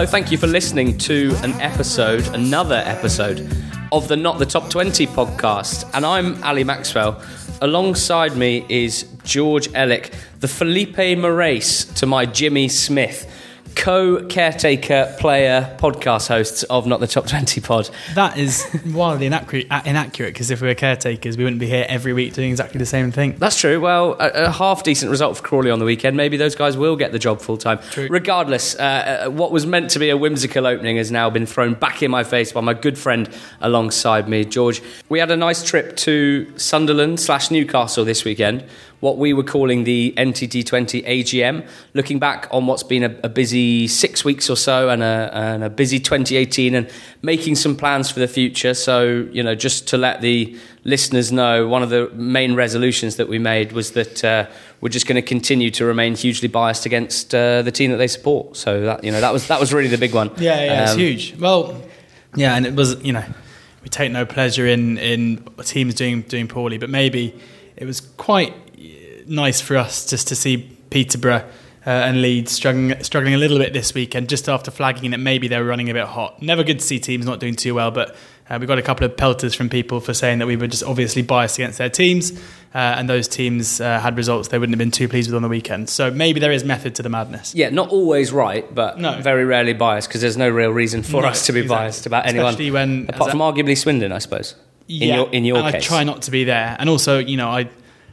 Hello, thank you for listening to an episode, another episode of the Not the Top 20 podcast. And I'm Ali Maxwell. Alongside me is George Elek, the Felipe Moraes to my Jimmy Smith co caretaker player podcast hosts of Not the Top 20 pod. That is wildly inaccurate because if we were caretakers, we wouldn't be here every week doing exactly the same thing. That's true. Well, a, a half decent result for Crawley on the weekend. Maybe those guys will get the job full time. Regardless, uh, uh, what was meant to be a whimsical opening has now been thrown back in my face by my good friend alongside me, George. We had a nice trip to Sunderland slash Newcastle this weekend what we were calling the NTT20 AGM, looking back on what's been a, a busy six weeks or so and a, and a, busy 2018 and making some plans for the future. So, you know, just to let the listeners know, one of the main resolutions that we made was that uh, we're just going to continue to remain hugely biased against uh, the team that they support. So that, you know, that was, that was really the big one. Yeah, yeah, um, it's huge. Well, yeah, and it was, you know, we take no pleasure in, in teams doing, doing poorly, but maybe it was quite nice for us just to see Peterborough uh, and Leeds struggling, struggling a little bit this weekend, just after flagging that maybe they were running a bit hot. Never good to see teams not doing too well, but uh, we got a couple of pelters from people for saying that we were just obviously biased against their teams, uh, and those teams uh, had results they wouldn't have been too pleased with on the weekend. So maybe there is method to the madness. Yeah, not always right, but no. very rarely biased because there's no real reason for right, us to be exactly. biased about anyone, Especially when, apart from arguably Swindon, I suppose. Yeah, in your, in your and case. I try not to be there, and also, you know, I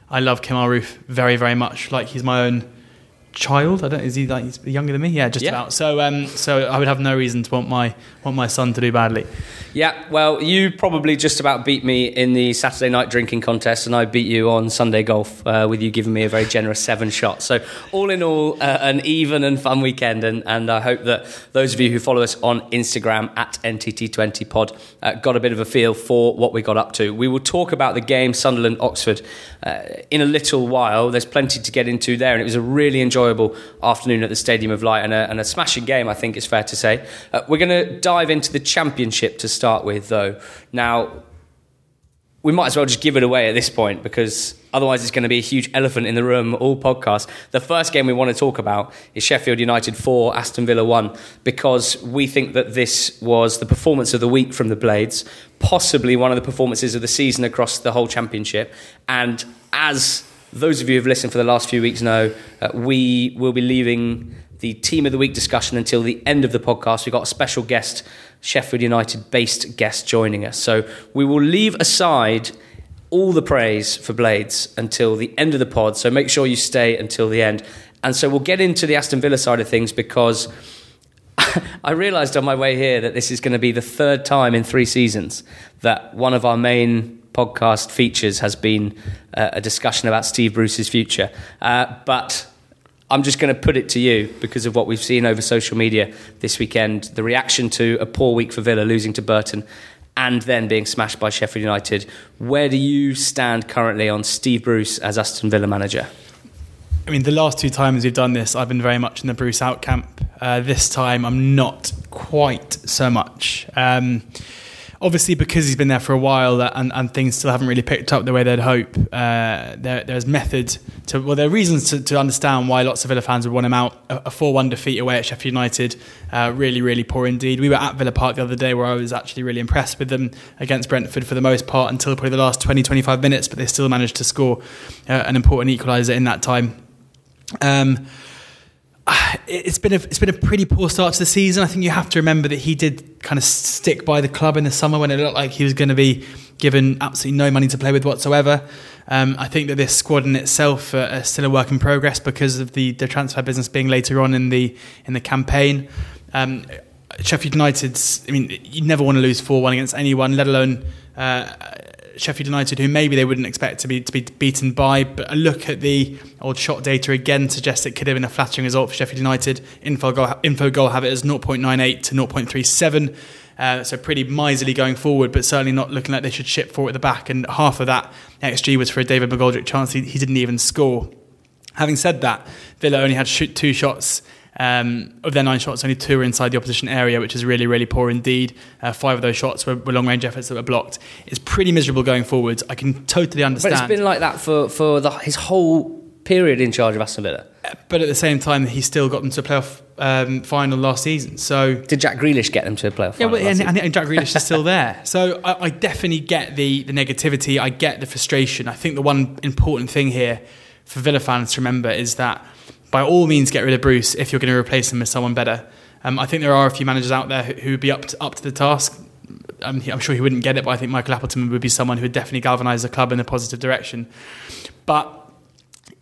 I love Kemar Roofe very, very much. Like he's my own child. I don't. Is he like younger than me? Yeah, just yeah. about. So, um, so I would have no reason to want my want my son to do badly. Yeah, well, you probably just about beat me in the Saturday night drinking contest, and I beat you on Sunday golf uh, with you giving me a very generous seven shots. So, all in all, uh, an even and fun weekend, and, and I hope that those of you who follow us on Instagram at NTT20pod uh, got a bit of a feel for what we got up to. We will talk about the game Sunderland Oxford uh, in a little while. There's plenty to get into there, and it was a really enjoyable afternoon at the Stadium of Light and a, and a smashing game, I think it's fair to say. Uh, we're going to dive into the Championship to start with, though. Now, we might as well just give it away at this point because otherwise it's going to be a huge elephant in the room all podcasts. The first game we want to talk about is Sheffield United 4, Aston Villa 1, because we think that this was the performance of the week from the Blades, possibly one of the performances of the season across the whole championship. And as those of you who have listened for the last few weeks know, uh, we will be leaving the team of the week discussion until the end of the podcast. We've got a special guest, Sheffield United based guest, joining us. So we will leave aside all the praise for Blades until the end of the pod. So make sure you stay until the end. And so we'll get into the Aston Villa side of things because I realised on my way here that this is going to be the third time in three seasons that one of our main podcast features has been uh, a discussion about Steve Bruce's future. Uh, but I'm just going to put it to you because of what we've seen over social media this weekend the reaction to a poor week for Villa losing to Burton and then being smashed by Sheffield United. Where do you stand currently on Steve Bruce as Aston Villa manager? I mean, the last two times we've done this, I've been very much in the Bruce out camp. Uh, this time, I'm not quite so much. Um, obviously because he's been there for a while and, and things still haven't really picked up the way they'd hope. Uh, there, there's method to well, there are reasons to, to, understand why lots of Villa fans would want him out. A four-one defeat away at Sheffield United, uh, really, really poor indeed. We were at Villa Park the other day where I was actually really impressed with them against Brentford for the most part until probably the last 20, 25 minutes, but they still managed to score uh, an important equaliser in that time. Um, it's been a it's been a pretty poor start to the season. I think you have to remember that he did kind of stick by the club in the summer when it looked like he was going to be given absolutely no money to play with whatsoever. Um, I think that this squad in itself uh, is still a work in progress because of the, the transfer business being later on in the in the campaign. Um, Sheffield United's. I mean, you never want to lose four one against anyone, let alone. Uh, Sheffield United, who maybe they wouldn't expect to be to be beaten by. But a look at the old shot data again suggests it could have been a flattering result for Sheffield United. Infogol, info goal have it as 0.98 to 0.37. Uh, so pretty miserly going forward, but certainly not looking like they should ship four at the back. And half of that XG was for a David McGoldrick chance. He, he didn't even score. Having said that, Villa only had shoot two shots um, of their nine shots, only two were inside the opposition area, which is really, really poor indeed. Uh, five of those shots were, were long range efforts that were blocked. It's pretty miserable going forwards. I can totally understand. But it's been like that for, for the, his whole period in charge of Aston Villa. But at the same time, he still got them to a playoff um, final last season. So did Jack Grealish get them to a playoff? Final? Yeah, well, and, and, and, Jack Grealish is still there. So I, I, definitely get the the negativity. I get the frustration. I think the one important thing here for Villa fans to remember is that by all means get rid of Bruce if you're going to replace him with someone better. Um, I think there are a few managers out there who would be up to, up to the task. I'm, I'm, sure he wouldn't get it, but I think Michael Appleton would be someone who would definitely galvanise the club in a positive direction. But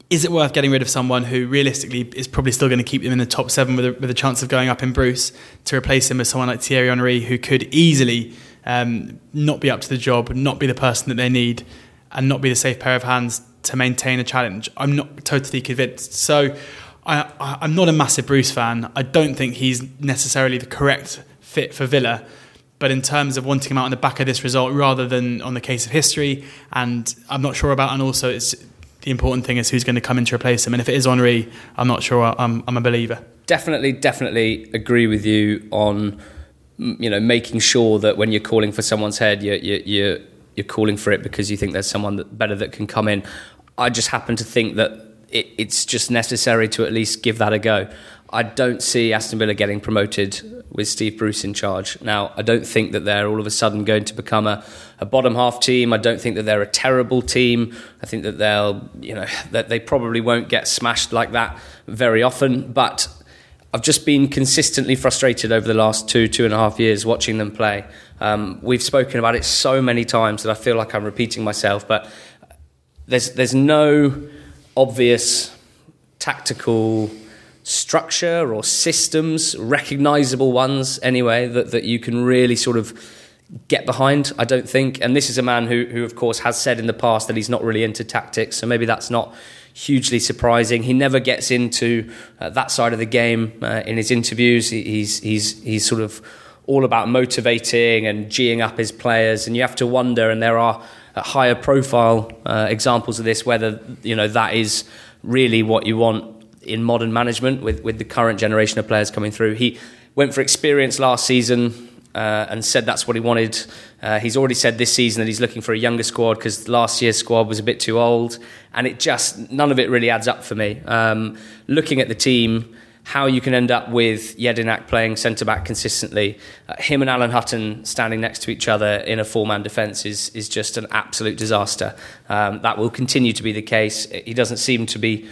is it worth getting rid of someone who realistically is probably still going to keep them in the top seven with a, with a chance of going up in Bruce to replace him with someone like Thierry Henry who could easily um, not be up to the job, not be the person that they need, and not be the safe pair of hands to maintain a challenge? I'm not totally convinced. So I, I'm not a massive Bruce fan. I don't think he's necessarily the correct fit for Villa. But in terms of wanting him out on the back of this result rather than on the case of history, and I'm not sure about, and also it's the important thing is who's going to come in to replace him. And if it is Henri, I'm not sure I'm, I'm a believer. Definitely, definitely agree with you on you know making sure that when you're calling for someone's head, you're you're, you're calling for it because you think there's someone that, better that can come in. I just happen to think that it, it's just necessary to at least give that a go. I don't see Aston Villa getting promoted with Steve Bruce in charge. Now, I don't think that they're all of a sudden going to become a, a bottom half team. I don't think that they're a terrible team. I think that they'll, you know, that they probably won't get smashed like that very often. But I've just been consistently frustrated over the last two, two and a half years watching them play. Um, we've spoken about it so many times that I feel like I'm repeating myself, but there's, there's no obvious tactical structure or systems, recognizable ones anyway, that, that you can really sort of get behind, I don't think. And this is a man who, who, of course, has said in the past that he's not really into tactics, so maybe that's not hugely surprising. He never gets into uh, that side of the game uh, in his interviews. He's, he's, he's sort of all about motivating and geeing up his players, and you have to wonder, and there are higher profile uh, examples of this, whether you know that is really what you want in modern management with, with the current generation of players coming through. He went for experience last season uh, and said that's what he wanted. Uh, he's already said this season that he's looking for a younger squad because last year's squad was a bit too old, and it just none of it really adds up for me. Um, looking at the team, how you can end up with Jedinak playing centre back consistently, uh, him and Alan Hutton standing next to each other in a four man defence is is just an absolute disaster. Um, that will continue to be the case. He doesn't seem to be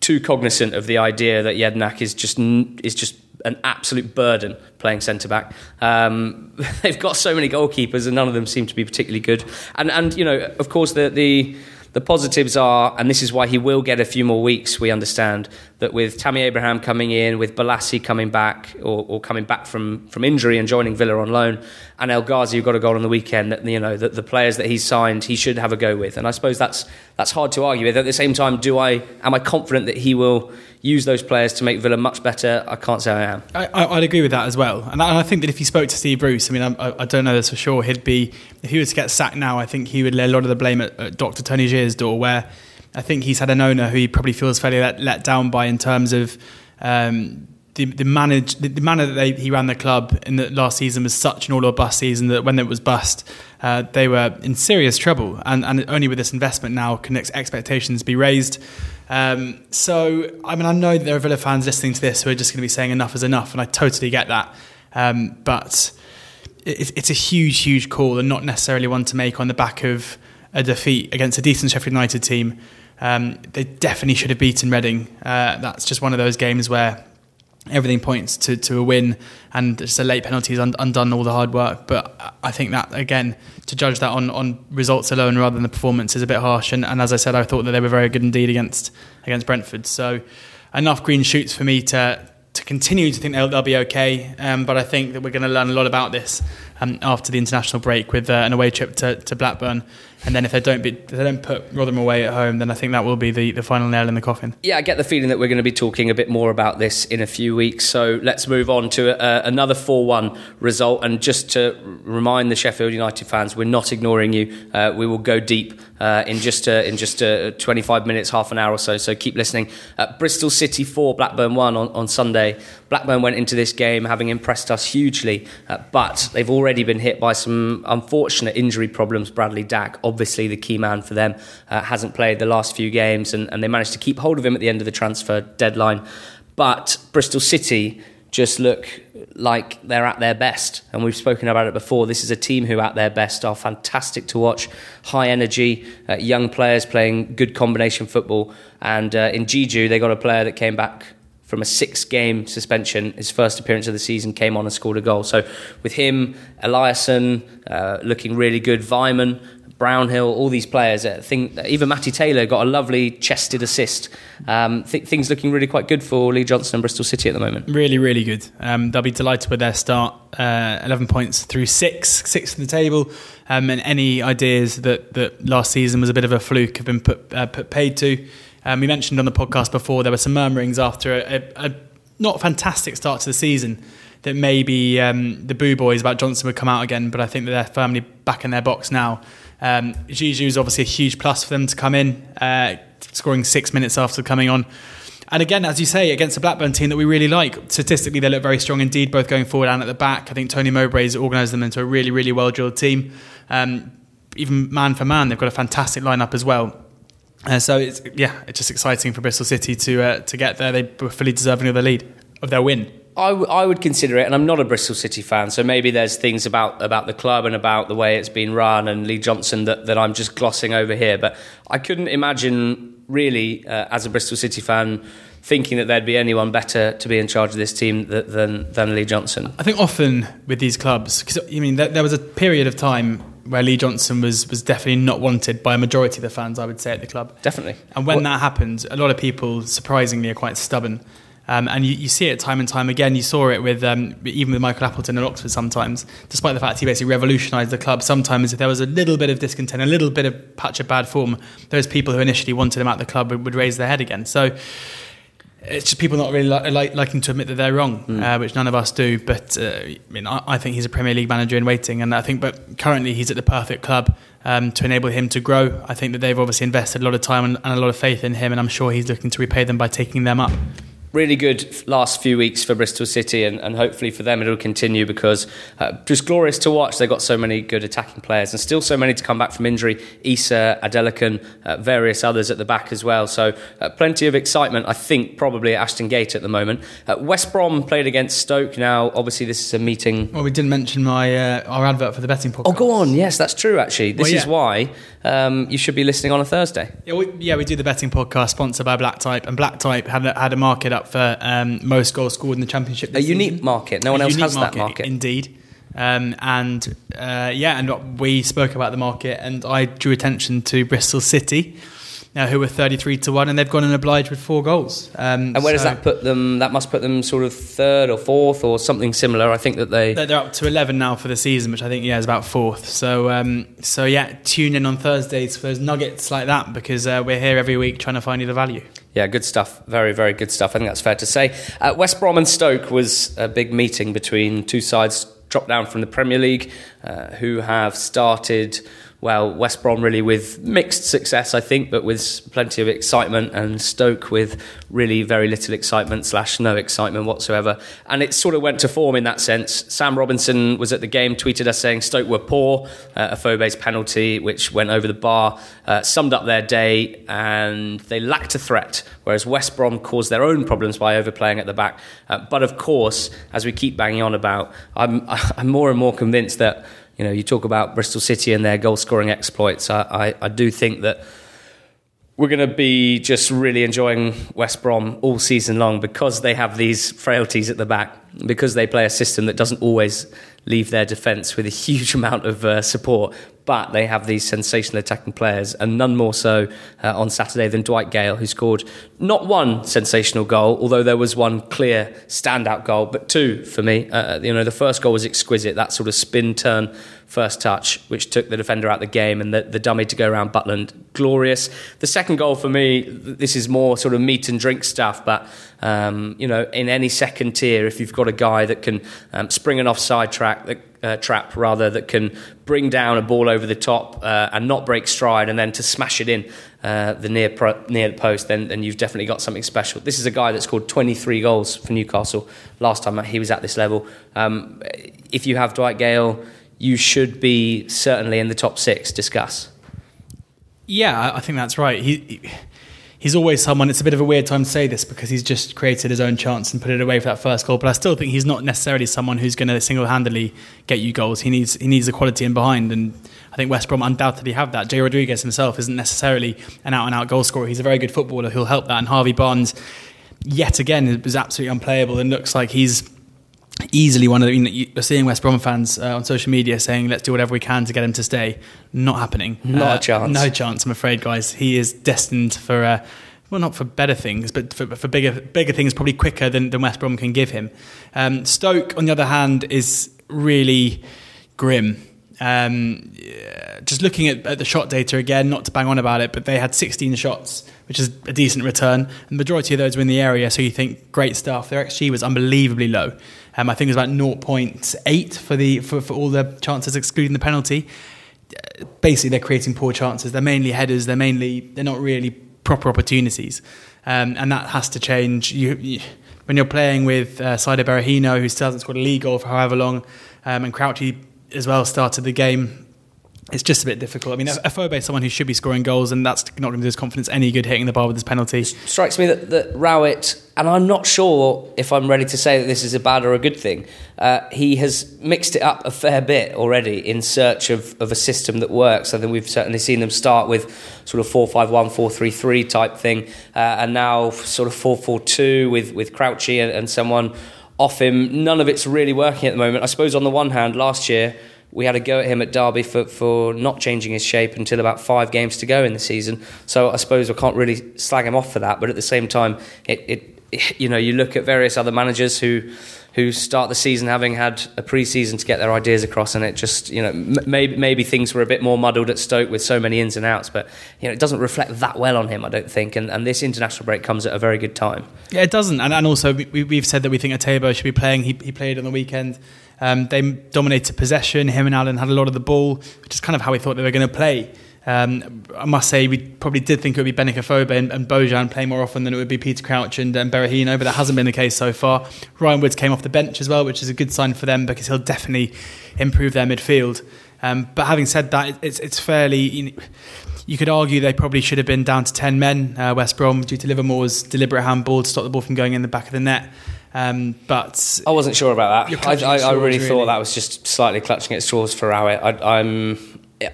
too cognizant of the idea that Jedinak is just is just an absolute burden playing centre back. Um, they've got so many goalkeepers, and none of them seem to be particularly good. And and you know, of course, the the the positives are, and this is why he will get a few more weeks, we understand, that with Tammy Abraham coming in, with Bolasie coming back or, or, coming back from, from injury and joining Villa on loan, and El Ghazi who got a goal on the weekend, that you know that the players that he's signed he should have a go with. And I suppose that's that's hard to argue with. At the same time, do I am I confident that he will use those players to make Villa much better? I can't say I am. I, would agree with that as well. And I, I, think that if he spoke to Steve Bruce, I mean, I, I, don't know this for sure, he'd be, if he was to get sacked now, I think he would lay a lot of the blame at, at Dr. Tony Xia's door, where I think he's had an owner who he probably feels fairly let, let down by in terms of. Um, the, the, manage, the, the manner that they, he ran the club in the last season was such an all or bust season that when it was bust, uh, they were in serious trouble. And, and only with this investment now can expectations be raised. Um, so, I mean, I know there are Villa fans listening to this who are just going to be saying enough is enough, and I totally get that. Um, but it, it's a huge, huge call, and not necessarily one to make on the back of a defeat against a decent Sheffield United team. Um, they definitely should have beaten Reading. Uh, that's just one of those games where everything points to, to a win, and just a late penalty has undone all the hard work. But I think that again, to judge that on, on results alone rather than the performance is a bit harsh. And, and as I said, I thought that they were very good indeed against against Brentford. So enough green shoots for me to to continue to think they'll, they'll be okay. Um, but I think that we're going to learn a lot about this um, after the international break with uh, an away trip to, to Blackburn. And then if they don't be, they don't put Rotherham away at home, then I think that will be the, the final nail in the coffin. Yeah, I get the feeling that we're going to be talking a bit more about this in a few weeks. So let's move on to uh, another 4 1 result. And just to remind the Sheffield United fans, we're not ignoring you. Uh, we will go deep uh, in just uh, in just uh, 25 minutes, half an hour or so. So keep listening. Bristol City 4, Blackburn 1 on, on Sunday. Blackburn went into this game having impressed us hugely, but they've already been hit by some unfortunate injury problems. Bradley Dack, obviously the key man for them, uh, hasn't played the last few games, and, and they managed to keep hold of him at the end of the transfer deadline. but Bristol City just look like they're at their best. And we've spoken about it before. This is a team who, at their best, are fantastic to watch. High energy, uh, young players playing good combination football. And uh, in Diedhiou, they got a player that came back from a six game suspension. His first appearance of the season came on and scored a goal. So with him, Eliasson uh, looking really good, Weimann, Brownhill, all these players. I think even Matty Taylor got a lovely chested assist. Um, th- things looking really quite good for Lee Johnson and Bristol City at the moment. Really, really good. Um, they'll be delighted with their start. Uh, 11 points through six, six in the table. Um, and any ideas that, that last season was a bit of a fluke have been put, uh, put paid to. Um, we mentioned on the podcast before there were some murmurings after a, a, not fantastic start to the season that maybe um, the boo boys about Johnson would come out again, but I think that they're firmly back in their box now. Um, is obviously a huge plus for them to come in, uh, scoring six minutes after coming on. And again, as you say, against a Blackburn team that we really like, statistically they look very strong indeed, both going forward and at the back. I think Tony Mowbray's organised them into a really, really well drilled team. Um, even man for man, they've got a fantastic lineup as well. Uh, so it's yeah, it's just exciting for Bristol City to uh, to get there. They were fully deserving of the lead of their win. I, w- I would consider it, and I'm not a Bristol City fan, so maybe there's things about, about the club and about the way it's been run and Lee Johnson that, that I'm just glossing over here. But I couldn't imagine, really, uh, as a Bristol City fan, thinking that there'd be anyone better to be in charge of this team than, than Lee Johnson. I think often with these clubs, because I mean, there, there was a period of time where Lee Johnson was was definitely not wanted by a majority of the fans, I would say, at the club. Definitely. And when that happens, a lot of people, surprisingly, are quite stubborn. Um, and you, you, see it time and time again. You saw it with um, even with Michael Appleton at Oxford sometimes, despite the fact he basically revolutionised the club. Sometimes, if there was a little bit of discontent, a little bit of patch of bad form, those people who initially wanted him at the club would, would raise their head again. So it's just people not really li- like, liking to admit that they're wrong, mm. uh, which none of us do. But uh, I mean, I, I, think he's a Premier League manager in waiting, and I think, but currently he's at the perfect club um, to enable him to grow. I think that they've obviously invested a lot of time and, and a lot of faith in him, and I'm sure he's looking to repay them by taking them up really good last few weeks for Bristol City, and, and hopefully for them it'll continue because uh, just glorious to watch. They've got so many good attacking players, and still so many to come back from injury. Issa, Adelakun, uh, various others at the back as well. So uh, plenty of excitement, I think, probably at Ashton Gate at the moment. Uh, West Brom played against Stoke. Now, obviously, this is a meeting. Well, we didn't mention my uh, our advert for the betting podcast. Oh, go on. Yes, that's true. Actually, this well, yeah. is why um, you should be listening on a Thursday. Yeah, we, yeah, we do the betting podcast sponsored by Black Type, and Black Type had had a market up for um, most goals scored in the championship. a unique season. market. No one a else has market, that market. Indeed. Um, and uh, yeah, and we spoke about the market, and I drew attention to Bristol City now who were 33 to 1 and they've gone and obliged with four goals um, and where so does that put them that must put them sort of third or fourth or something similar i think that they they're up to 11 now for the season which i think yeah is about fourth so um, so yeah tune in on thursdays for those nuggets like that because uh, we're here every week trying to find you the value yeah, good stuff. Very, very good stuff. I think that's fair to say. Uh, West Brom and Stoke was a big meeting between two sides dropped down from the Premier League uh, who have started well, West Brom really with mixed success, I think, but with plenty of excitement, and Stoke with really very little excitement slash no excitement whatsoever. And it sort of went to form in that sense. Sam Robinson was at the game, tweeted us saying Stoke were poor, uh, Afobe's penalty, which went over the bar, uh, summed up their day, and they lacked a threat, whereas West Brom caused their own problems by overplaying at the back. Uh, but of course, as we keep banging on about, I'm, I'm more and more convinced that you know, you talk about Bristol City and their goal scoring exploits. I, I, I do think that we're going to be just really enjoying West Brom all season long because they have these frailties at the back, because they play a system that doesn't always leave their defence with a huge amount of uh, support but they have these sensational attacking players, and none more so uh, on Saturday than Dwight Gayle, who scored not one sensational goal, although there was one clear standout goal, but two for me. Uh, you know, the first goal was exquisite, that sort of spin turn first touch, which took the defender out of the game, and the, the dummy to go around Butland, glorious. The second goal for me, this is more sort of meat and drink stuff, but um, you know, in any second tier, if you've got a guy that can um, spring an offside track that uh, trap rather that can bring down a ball over the top uh, and not break stride and then to smash it in uh, the near pro- near the post, then, then you've definitely got something special. This is a guy that scored 23 goals for Newcastle last time he was at this level. Um, if you have Dwight Gayle, you should be certainly in the top six. Discuss. Yeah, I think that's right. He, he's always someone. It's a bit of a weird time to say this because he's just created his own chance and put it away for that first goal. But I still think he's not necessarily someone who's going to single-handedly get you goals. He needs he needs the quality in behind, and I think West Brom undoubtedly have that. Jay Rodriguez himself isn't necessarily an out-and-out goal scorer. He's a very good footballer who'll help that, and Harvey Barnes, yet again, was absolutely unplayable and looks like he's easily one of the, you're seeing West Brom fans uh, on social media saying let's do whatever we can to get him to stay. Not happening. Not uh, a chance. No chance. I'm afraid, guys. He is destined for. Uh, well, not for better things, but for, for, bigger bigger things, probably quicker than, than West Brom can give him. Um, Stoke, on the other hand, is really grim. Um, just looking at, at, the shot data again, not to bang on about it, but they had 16 shots, which is a decent return. And the majority of those were in the area, so you think great stuff. Their XG was unbelievably low. Um, I think it was about 0.8 for the for, for all the chances excluding the penalty. Basically, they're creating poor chances. They're mainly headers. They're mainly they're not really proper opportunities, um, and that has to change. You, you, when you're playing with uh, Saido Berahino, who still hasn't scored a league goal for however long, um, and Crouchy as well started the game it's just a bit difficult. I mean, Afobe is someone who should be scoring goals, and that's not going to do his confidence any good hitting the bar with his penalty. It strikes me that, that Rowett, and I'm not sure if I'm ready to say that this is a bad or a good thing, uh, he has mixed it up a fair bit already in search of, of a system that works. I think we've certainly seen them start with sort of 4 5 1, 4 3 3 type thing, uh, and now sort of 4 4 2 with, with Crouchy and, and someone off him. None of it's really working at the moment. I suppose on the one hand, last year, we had a go at him at Derby for, for not changing his shape until about five games to go in the season. So I suppose I can't really slag him off for that. But at the same time, it, it, it you know you look at various other managers who who start the season having had a pre-season to get their ideas across, and it just you know maybe maybe things were a bit more muddled at Stoke with so many ins and outs, but you know it doesn't reflect that well on him, I don't think. And, and this international break comes at a very good time. Yeah, it doesn't, and, and also we, have said that we think Etebo should be playing. He, he played on the weekend. Um, they dominated possession. Him and Allen had a lot of the ball, which is kind of how we thought they were going to play. Um, I must say, we probably did think it would be Benik Afobe and, and Bojan playing more often than it would be Peter Crouch and, and Berahino, but that hasn't been the case so far. Ryan Woods came off the bench as well, which is a good sign for them because he'll definitely improve their midfield. Um, but having said that, it's, it's fairly. You, know, you, could argue they probably should have been down to 10 men, uh, West Brom, due to Livermore's deliberate handball to stop the ball from going in the back of the net. Um, but I wasn't sure about that. I, I, I, really, really thought that was just slightly clutching at straws for Rowett. I, am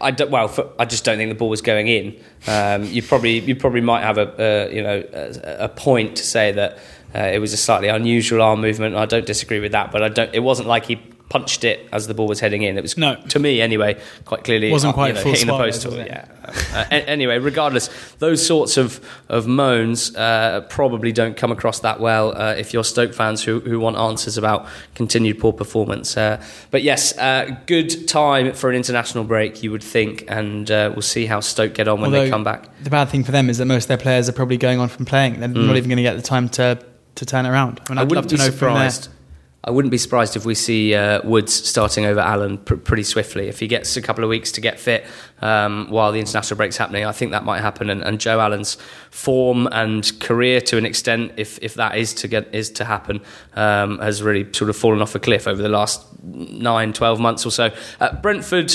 I don't, well, for, I just don't think the ball was going in. Um, you probably you probably might have a, you know a, a, point to say that uh, it was a slightly unusual arm movement. I don't disagree with that, but I don't. It wasn't like he punched it as the ball was heading in. It was no. to me anyway, quite clearly wasn't quite you know, hitting the post. Or, yeah. uh, anyway, regardless, those sorts of of moans uh, probably don't come across that well uh, if you're Stoke fans who who want answers about continued poor performance. Uh, but yes, uh, good time for an international break, you would think, and uh, we'll see how Stoke get on when Although, they come back. The bad thing for them is that most of their players are probably going on from playing. They're mm. not even going to get the time to to turn it around. I, mean, I'd love to know surprised. from there I wouldn't be surprised if we see uh, Woods starting over Allen pr- pretty swiftly. If he gets a couple of weeks to get fit um, while the international break's happening, I think that might happen. And, and, Joe Allen's form and career, to an extent, if if that is to get is to happen, um, has really sort of fallen off a cliff over the last nine, 12 months or so. Uh, Brentford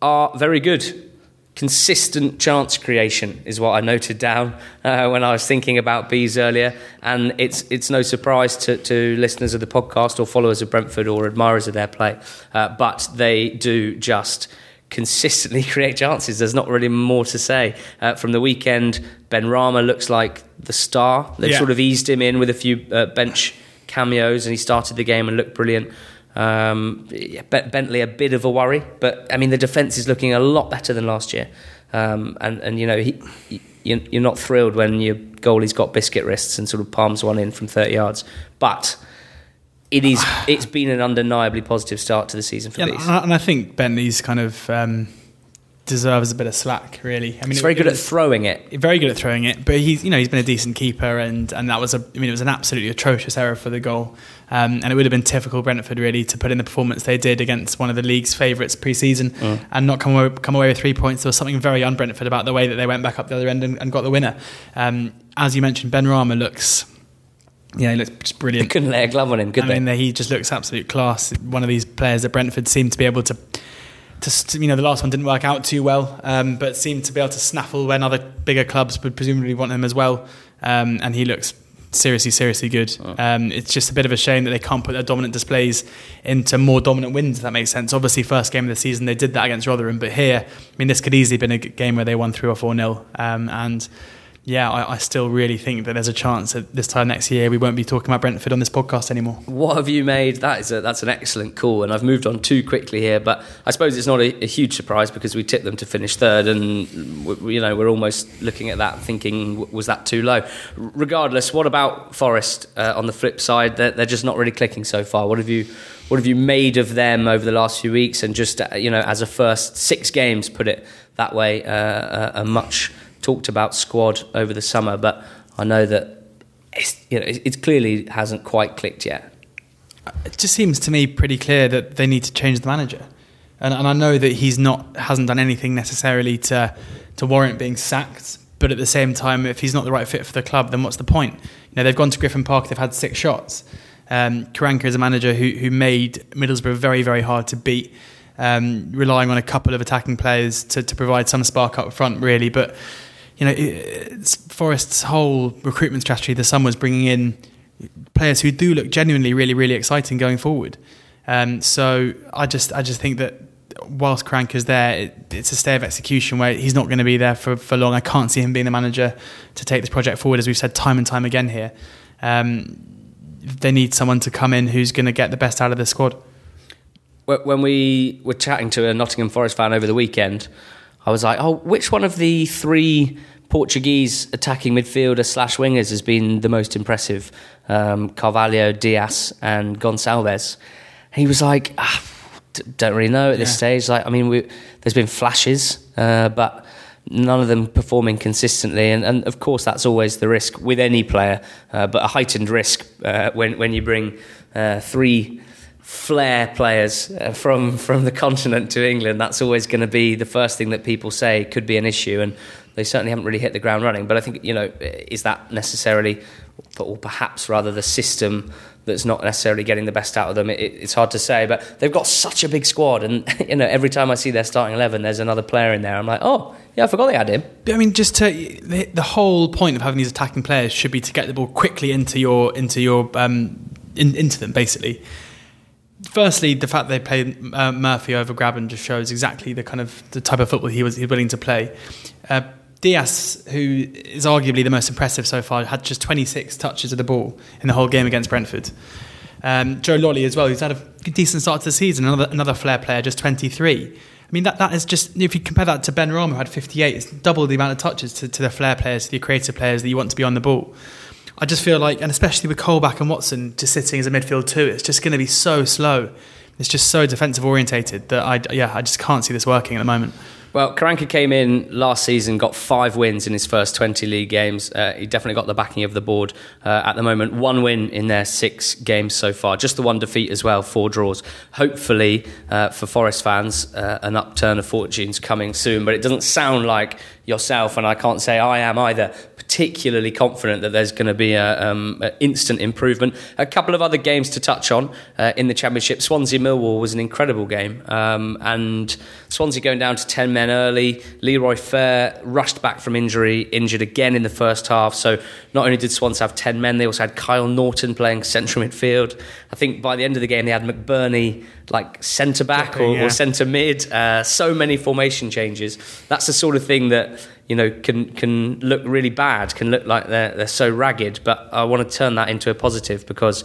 are very good consistent chance creation is what I noted down uh, when I was thinking about bees earlier, and it's it's no surprise to, to listeners of the podcast or followers of Brentford or admirers of their play, uh, but they do just consistently create chances. There's not really more to say. Uh, from the weekend, Benrahma looks like the star. They've yeah. sort of eased him in with a few uh, bench cameos, and he started the game and looked brilliant. Um, Bentley a bit of a worry, but I mean the defence is looking a lot better than last year. Um, and and you know he, he, you're not thrilled when your goalie's got biscuit wrists and sort of palms one in from 30 yards, but it is it's been an undeniably positive start to the season for yeah, these. And I think Bentley's kind of. Um, deserves a bit of slack, really. I mean, he's very it, good it was, at throwing it. Very good at throwing it, but he's you know he's been a decent keeper, and and that was a I mean it was an absolutely atrocious error for the goal, um, and it would have been typical Brentford really to put in the performance they did against one of the league's favourites pre-season mm. and not come away, come away with three points. There was something very un-Brentford about the way that they went back up the other end and, and got the winner. Um, as you mentioned, Benrahma looks yeah, he looks just brilliant. They couldn't lay a glove on him, could I they? mean, he just looks absolute class. One of these players that Brentford seem to be able to to, you know, the last one didn't work out too well, um, but seemed to be able to snaffle when other bigger clubs would presumably want him as well. Um, and he looks seriously, seriously good. Oh. Um, it's just a bit of a shame that they can't put their dominant displays into more dominant wins, if that makes sense. Obviously, first game of the season, they did that against Rotherham, but here, I mean, this could easily have been a game where they won 3 or 4 nil. Um, and yeah, I, I, still really think that there's a chance that this time next year we won't be talking about Brentford on this podcast anymore. What have you made? That is a, that's an excellent call, and I've moved on too quickly here, but I suppose it's not a, a huge surprise because we tipped them to finish third, and you know we're almost looking at that thinking was that too low. Regardless, what about Forest uh, on the flip side? They're, they're just not really clicking so far. What have you what have you made of them over the last few weeks, and just uh, you know as a first six games, put it that way, uh, a, a much talked about squad over the summer, but I know that it's, you know, it, clearly hasn't quite clicked yet. It just seems to me pretty clear that they need to change the manager, and, and I know that he's not hasn't done anything necessarily to to warrant being sacked. But at the same time, if he's not the right fit for the club, then what's the point? You know, they've gone to Griffin Park, they've had six shots. Um, Karanka is a manager who, who made Middlesbrough very, very hard to beat, um, relying on a couple of attacking players to, to provide some spark up front, really. But you know, Forest's whole recruitment strategy this summer was bringing in players who do look genuinely really, really exciting going forward. Um, so I just, I just think that whilst Karanka is there, it, it's a stay of execution where he's not going to be there for, for long. I can't see him being the manager to take this project forward, as we've said time and time again here. Um, they need someone to come in who's going to get the best out of the squad. When we were chatting to a Nottingham Forest fan over the weekend, I was like, oh, which one of the three Portuguese attacking midfielder slash wingers has been the most impressive? Um, Carvalho, Dias, and Gonçalves. he was like, ah, don't really know at this yeah. stage. Like, I mean, we, there's been flashes, uh, but none of them performing consistently. And, and, of course, that's always the risk with any player, uh, but a heightened risk uh, when when you bring uh, three flair players uh, from from the continent to England, that's always going to be the first thing that people say could be an issue, and they certainly haven't really hit the ground running. But I think you know, is that necessarily, or perhaps rather, the system that's not necessarily getting the best out of them? It, it's hard to say, but they've got such a big squad, and you know, every time I see their starting eleven, there's another player in there. I'm like, oh. Yeah, I forgot they had him. I mean, just to, the, the whole point of having these attacking players should be to get the ball quickly into your into your um, in, into them, basically firstly, the fact they played uh, Murphy over Grabban just shows exactly the kind of the type of football he was, he was willing to play. Uh, Dias, who is arguably the most impressive so far, had just 26 touches of the ball in the whole game against Brentford. Um, Joe Lolley as well, who's had a decent start to the season, another another flair player, just 23. I mean, that, that is just, if you compare that to Benrahma, who had 58, it's double the amount of touches to, to the flair players, to the creative players that you want to be on the ball. I just feel like, and especially with Colback and Watson just sitting as a midfield two, it's just going to be so slow. It's just so defensive orientated that I, yeah, I just can't see this working at the moment. Well, Karanka came in last season, got five wins in his first 20 league games. Uh, he definitely got the backing of the board uh, at the moment. One win in their six games so far, just the one defeat as well, four draws. Hopefully, uh, for Forest fans, uh, an upturn of fortunes coming soon, but it doesn't sound like yourself, and I can't say I am either, particularly confident that there's going to be an um, instant improvement. A couple of other games to touch on uh, in the Championship. Swansea Millwall was an incredible game, um, and Swansea going down to 10 men early. Leroy Fer rushed back from injury, injured again in the first half. So not only did Swansea have 10 men, they also had Kyle Naughton playing central midfield. I think by the end of the game, they had McBurnie like centre back or, yeah. or centre mid. Uh, so many formation changes. That's the sort of thing that you know can can look really bad, can look like they're they're so ragged. But I want to turn that into a positive because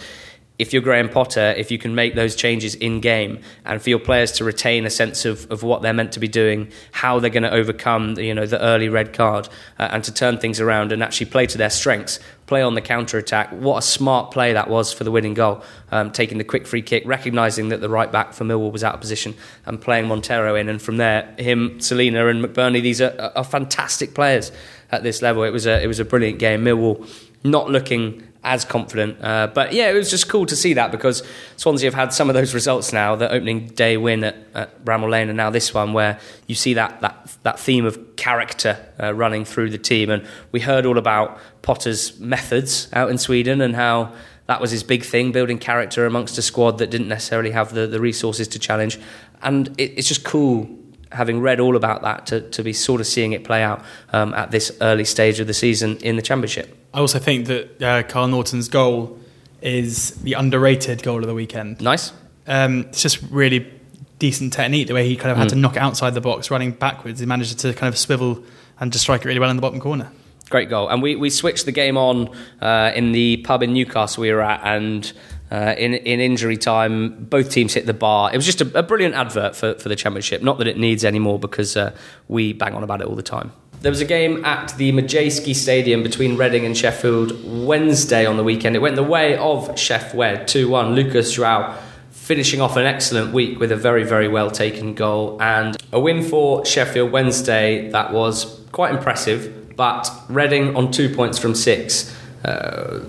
if you're Graham Potter, if you can make those changes in game and for your players to retain a sense of, of what they're meant to be doing, how they're going to overcome the, you know the early red card uh, and to turn things around and actually play to their strengths, play on the counter attack. What a smart play that was for the winning goal, um, taking the quick free kick, recognising that the right back for Millwall was out of position and playing Montero in, and from there him, Celina and McBurnie. These are, are fantastic players at this level. It was a it was a brilliant game. Millwall not looking as confident. Uh, but yeah, it was just cool to see that because Swansea have had some of those results now. The opening day win at, at Bramall Lane, and now this one, where you see that that that theme of character uh, running through the team. And we heard all about Potter's methods out in Sweden and how that was his big thing, building character amongst a squad that didn't necessarily have the, the resources to challenge. and it, it's just cool having read all about that to, to be sort of seeing it play out um, at this early stage of the season in the championship. I also think that uh, Kyle Naughton's goal is the underrated goal of the weekend. Nice. Um, it's just really decent technique the way he kind of had mm. to knock it outside the box, running backwards. He managed to kind of swivel and just strike it really well in the bottom corner. Great goal. And we, we switched the game on uh, in the pub in Newcastle we were at, and uh, in, in injury time, both teams hit the bar. It was just a, a brilliant advert for, for the Championship. Not that it needs any more because uh, we bang on about it all the time. There was a game at the Madejski Stadium between Reading and Sheffield Wednesday on the weekend. It went the way of Sheff Wed 2 1. Lucas Joao finishing off an excellent week with a very, very well taken goal and a win for Sheffield Wednesday that was quite impressive. But Reading on two points from six. Uh,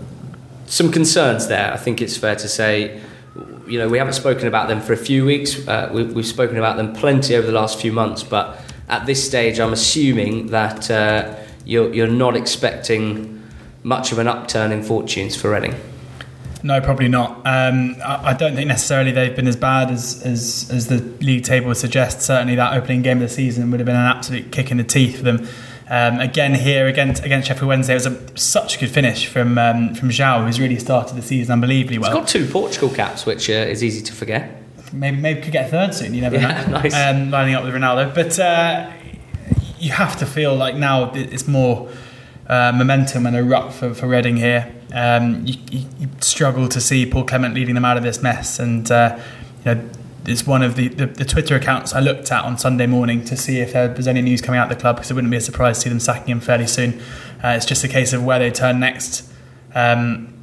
some concerns there, I think it's fair to say. You know, we haven't spoken about them for a few weeks. Uh, we, have spoken about them plenty over the last few months, but at this stage, I'm assuming that uh, you're, you're not expecting much of an upturn in fortunes for Reading. No, probably not. Um, I, I, don't think necessarily they've been as bad as, as, as the league table would suggest. Certainly, that opening game of the season would have been an absolute kick in the teeth for them. Um, again, here against against Sheffield Wednesday, it was a, such a good finish from um, from Joao, who's really started the season unbelievably well. He's got two Portugal caps, which uh, is easy to forget maybe maybe could get a third soon. You never yeah, know. Nice. Um, lining up with Ronaldo, but uh, you have to feel like now it's more uh, momentum and a rut for, for Reading here. Um, you, you, struggle to see Paul Clement leading them out of this mess, and uh, you know. It's one of the, the, the, Twitter accounts I looked at on Sunday morning to see if there was any news coming out of the club because it wouldn't be a surprise to see them sacking him fairly soon. Uh, it's just a case of where they turn next. Um,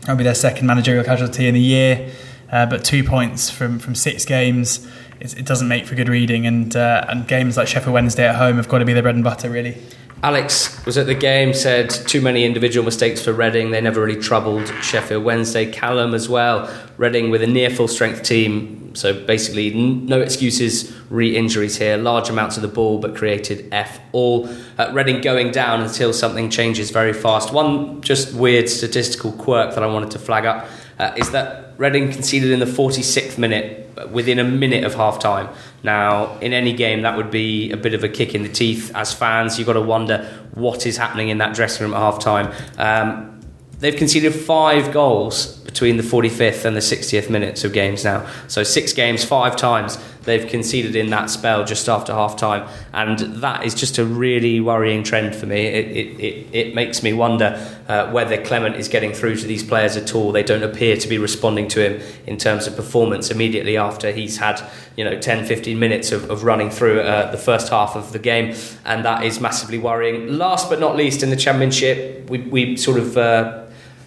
that'll be their second managerial casualty in the year uh, but two points from, from six games, it doesn't make for good reading. And uh, and games like Sheffield Wednesday at home have got to be their bread and butter, really. Alex was at the game, said too many individual mistakes for Reading. They never really troubled Sheffield Wednesday. Callum as well. Reading with a near full strength team. So basically, no excuses, re injuries here. Large amounts of the ball, but created F all. Uh, Reading going down until something changes very fast. One just weird statistical quirk that I wanted to flag up uh, is that Reading conceded in the 46th minute within a minute of half time. Now, in any game, that would be a bit of a kick in the teeth. As fans, you've got to wonder what is happening in that dressing room at half time. Um, they've conceded five goals between the 45th and the 60th minutes of games now. So, six games, five times they've conceded in that spell just after half time. And that is just a really worrying trend for me. It, it, it, it makes me wonder uh, whether Clement is getting through to these players at all. They don't appear to be responding to him in terms of performance immediately after he's had you know 10 15 minutes of, of running through uh, the first half of the game and that is massively worrying last but not least in the championship we, we sort of uh,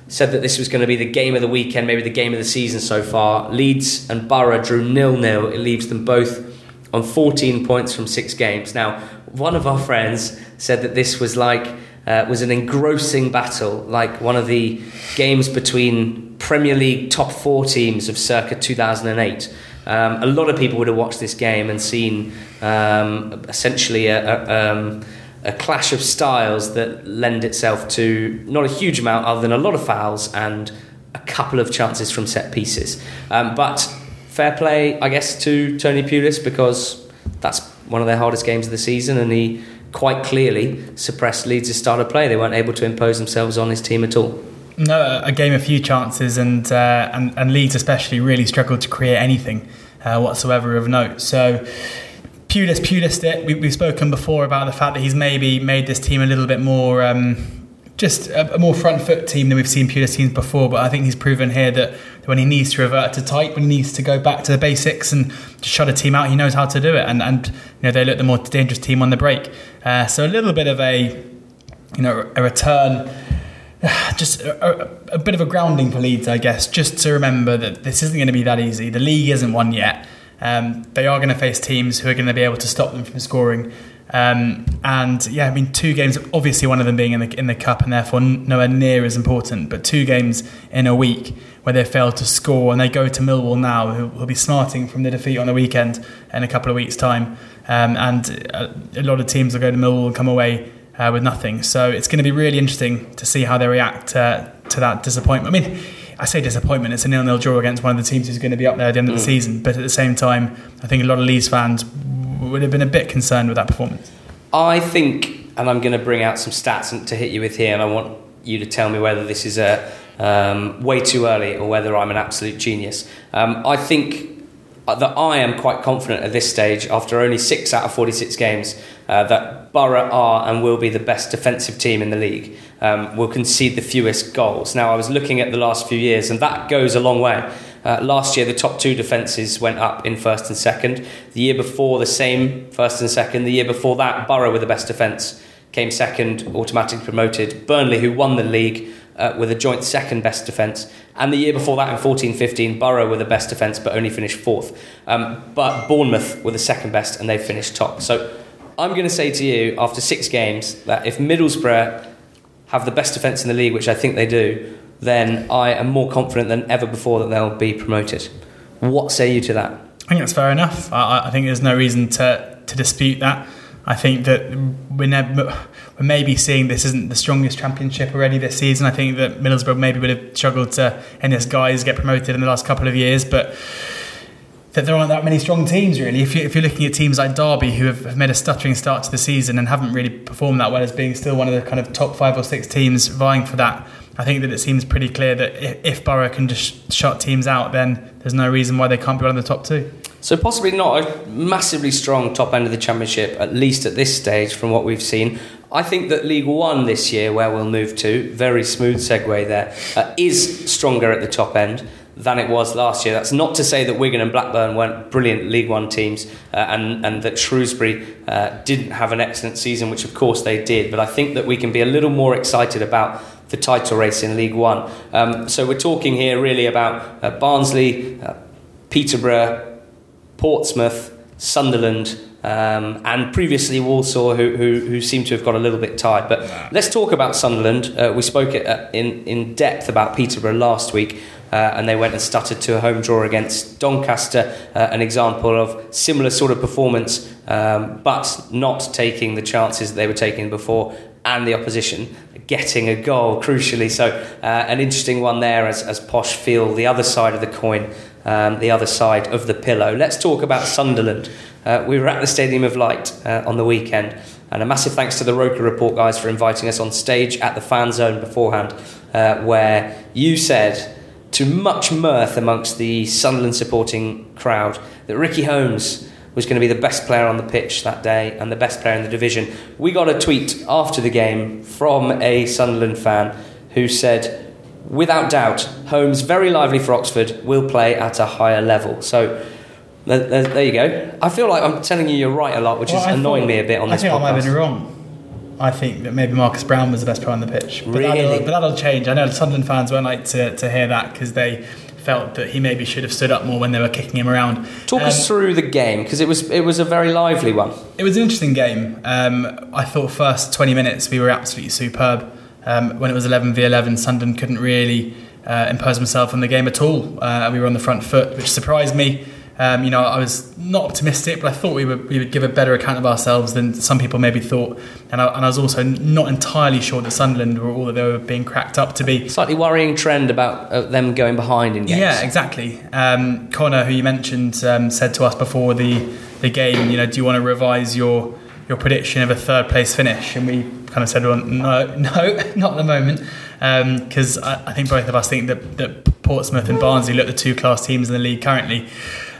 said that this was going to be the game of the weekend, maybe the game of the season so far. Leeds and Borough drew nil nil. It leaves them both on 14 points from six games. Now, one of our friends said that this was like uh, was an engrossing battle, like one of the games between Premier League top four teams of circa 2008. Um, a lot of people would have watched this game and seen um, essentially a, a um, a clash of styles that lend itself to not a huge amount other than a lot of fouls and a couple of chances from set pieces. Um, but fair play, I guess, to Tony Pulis because that's one of their hardest games of the season and he quite clearly suppressed Leeds' style of play. They weren't able to impose themselves on his team at all. No, a game of few chances, and uh, and, and Leeds especially really struggled to create anything uh, whatsoever of note. So Pulis Pulis it. We, have spoken before about the fact that he's maybe made this team a little bit more. Um, just a, a, more front foot team than we've seen Pulis teams before, but I think he's proven here that when he needs to revert to type, when he needs to go back to the basics and shut a team out, he knows how to do it. And, and you know they look the more dangerous team on the break. Uh, so a little bit of a you know a return just a, a, bit of a grounding for Leeds, I guess, just to remember that this isn't going to be that easy. The league isn't won yet. Um, they are going to face teams who are going to be able to stop them from scoring. Um, and yeah, I mean, two games. Obviously, one of them being in the in the cup, and therefore nowhere near as important. But two games in a week where they failed to score, and they go to Millwall now, who will be smarting from the defeat on the weekend in a couple of weeks' time. Um, and a, a, lot of teams will go to Millwall and come away uh, with nothing. So it's going to be really interesting to see how they react uh, to that disappointment. I mean, I say disappointment. It's a nil-nil draw against one of the teams who's going to be up there at the end of the mm. season. But at the same time, I think a lot of Leeds fans would have been a bit concerned with that performance. I think, and I'm going to bring out some stats to hit you with here, and I want you to tell me whether this is a um, way too early or whether I'm an absolute genius. Um, I think that I am quite confident at this stage, after only six out of 46 games, uh, that Borough are and will be the best defensive team in the league. Um, will concede the fewest goals. Now, I was looking at the last few years, and that goes a long way. Uh, last year, the top two defences went up in first and second. The year before, the same first and second. The year before that, Borough were the best defence, came second, automatically promoted. Burnley, who won the league, uh, with a joint second best defence. And the year before that, in 14 15, Borough were the best defence but only finished fourth. Um, but Bournemouth were the second best and they finished top. So I'm going to say to you, after six games, that if Middlesbrough have the best defence in the league, which I think they do, then I am more confident than ever before that they'll be promoted. What say you to that? I think that's fair enough. I, I think there's no reason to, to dispute that. I think that we're, never, we're maybe seeing this isn't the strongest championship already this season. I think that Middlesbrough maybe would have struggled to, in this guys, get promoted in the last couple of years, but that there aren't that many strong teams really. If, you, you're looking at teams like Derby who have, made a stuttering start to the season and haven't really performed that well as being still one of the kind of top five or six teams vying for that, I think that it seems pretty clear that if, if Borough can just shut teams out, then there's no reason why they can't be one of the top two. So possibly not a massively strong top end of the championship, at least at this stage, from what we've seen. I think that League One this year, where we'll move to, very smooth segue there, uh, is stronger at the top end than it was last year. That's not to say that Wigan and Blackburn weren't brilliant League One teams uh, and, and that Shrewsbury uh, didn't have an excellent season, which of course they did. But I think that we can be a little more excited about the title race in League One. Um, so we're talking here really about uh, Barnsley, uh, Peterborough, Portsmouth, Sunderland, um, and previously Walsall, who, who, who seem to have got a little bit tired. But nah. let's talk about Sunderland. Uh, we spoke uh, in, in depth about Peterborough last week. Uh, and they went and stuttered to a home draw against Doncaster, uh, an example of similar sort of performance, um, but not taking the chances that they were taking before, and the opposition getting a goal, crucially. So, uh, an interesting one there as, as Posh feel the other side of the coin, um, the other side of the pillow. Let's talk about Sunderland. Uh, we were at the Stadium of Light uh, on the weekend, and a massive thanks to the Roker Report guys for inviting us on stage at the fan zone beforehand, uh, where you said, to much mirth amongst the Sunderland supporting crowd, that Ricky Holmes was going to be the best player on the pitch that day and the best player in the division. We got a tweet after the game from a Sunderland fan who said, without doubt, Holmes, very lively for Oxford, will play at a higher level. So there, there, there, you go. I feel like I'm telling you you're right a lot, which well, is I annoying thought, me a bit on this I think podcast. I might have been wrong. I think that maybe Marcus Browne was the best player on the pitch. But, really? that'll, but that'll change. I know Sunderland fans won't like to, to hear that because they felt that he maybe should have stood up more when they were kicking him around. Talk um, us through the game because it was it was a very lively one. It was an interesting game. Um, I thought first 20 minutes we were absolutely superb. Um, when it was 11 v 11, Sunderland couldn't really uh, impose himself on the game at all. Uh, we were on the front foot, which surprised me. Um, you know, I was not optimistic, but I thought we would, we would give a better account of ourselves than some people maybe thought. And I, and I was also not entirely sure that Sunderland were all that they were being cracked up to be. Slightly worrying trend about uh, them going behind in games. Yeah, exactly. Um, Connor, who you mentioned, um, said to us before the, the game, you know, do you want to revise your your prediction of a third place finish? And we kind of said, well, no, no, not at the moment. Because um, I, I think both of us think that, that Portsmouth and Barnsley look the two class teams in the league currently.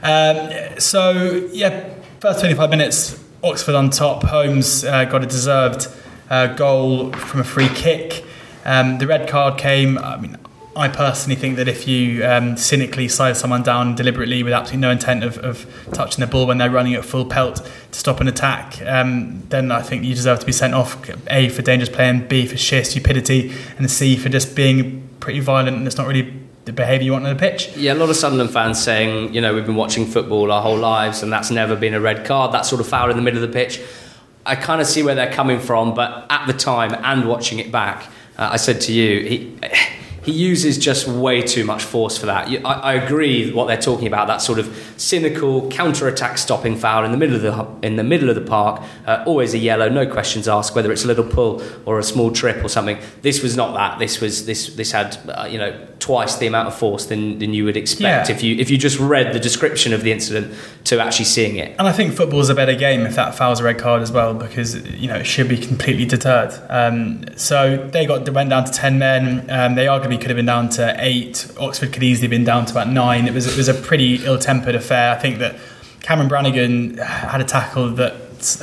Um, so, yeah, first 25 minutes, Oxford on top. Holmes uh, got a deserved uh, goal from a free kick. Um, the red card came. I mean, I personally think that if you um, cynically slide someone down deliberately with absolutely no intent of, of, touching the ball when they're running at full pelt to stop an attack, um, then I think you deserve to be sent off. A for dangerous play, and B for sheer stupidity, and C for just being pretty violent and it's not really the behaviour you want on the pitch. Yeah, a lot of Sunderland fans saying, you know, we've been watching football our whole lives and that's never been a red card. That sort of foul in the middle of the pitch. I kind of see where they're coming from, but at the time and watching it back, uh, I said to you, he he uses just way too much force for that. I, I agree what they're talking about that sort of cynical counter attack stopping foul in the middle of the in the middle of the park, uh, always a yellow, no questions asked, whether it's a little pull or a small trip or something. This was not that. This was this this had uh, you know twice the amount of force than, than you would expect Yeah. if you if you just read the description of the incident to actually seeing it. And I think football's a better game if that fouls a red card as well, because you know it should be completely deterred. Um, so they got went down to ten men. Um, they could have been down to eight. Oxford could easily have been down to about nine. It was it was a pretty ill-tempered affair. I think that Cameron Brannagan had a tackle that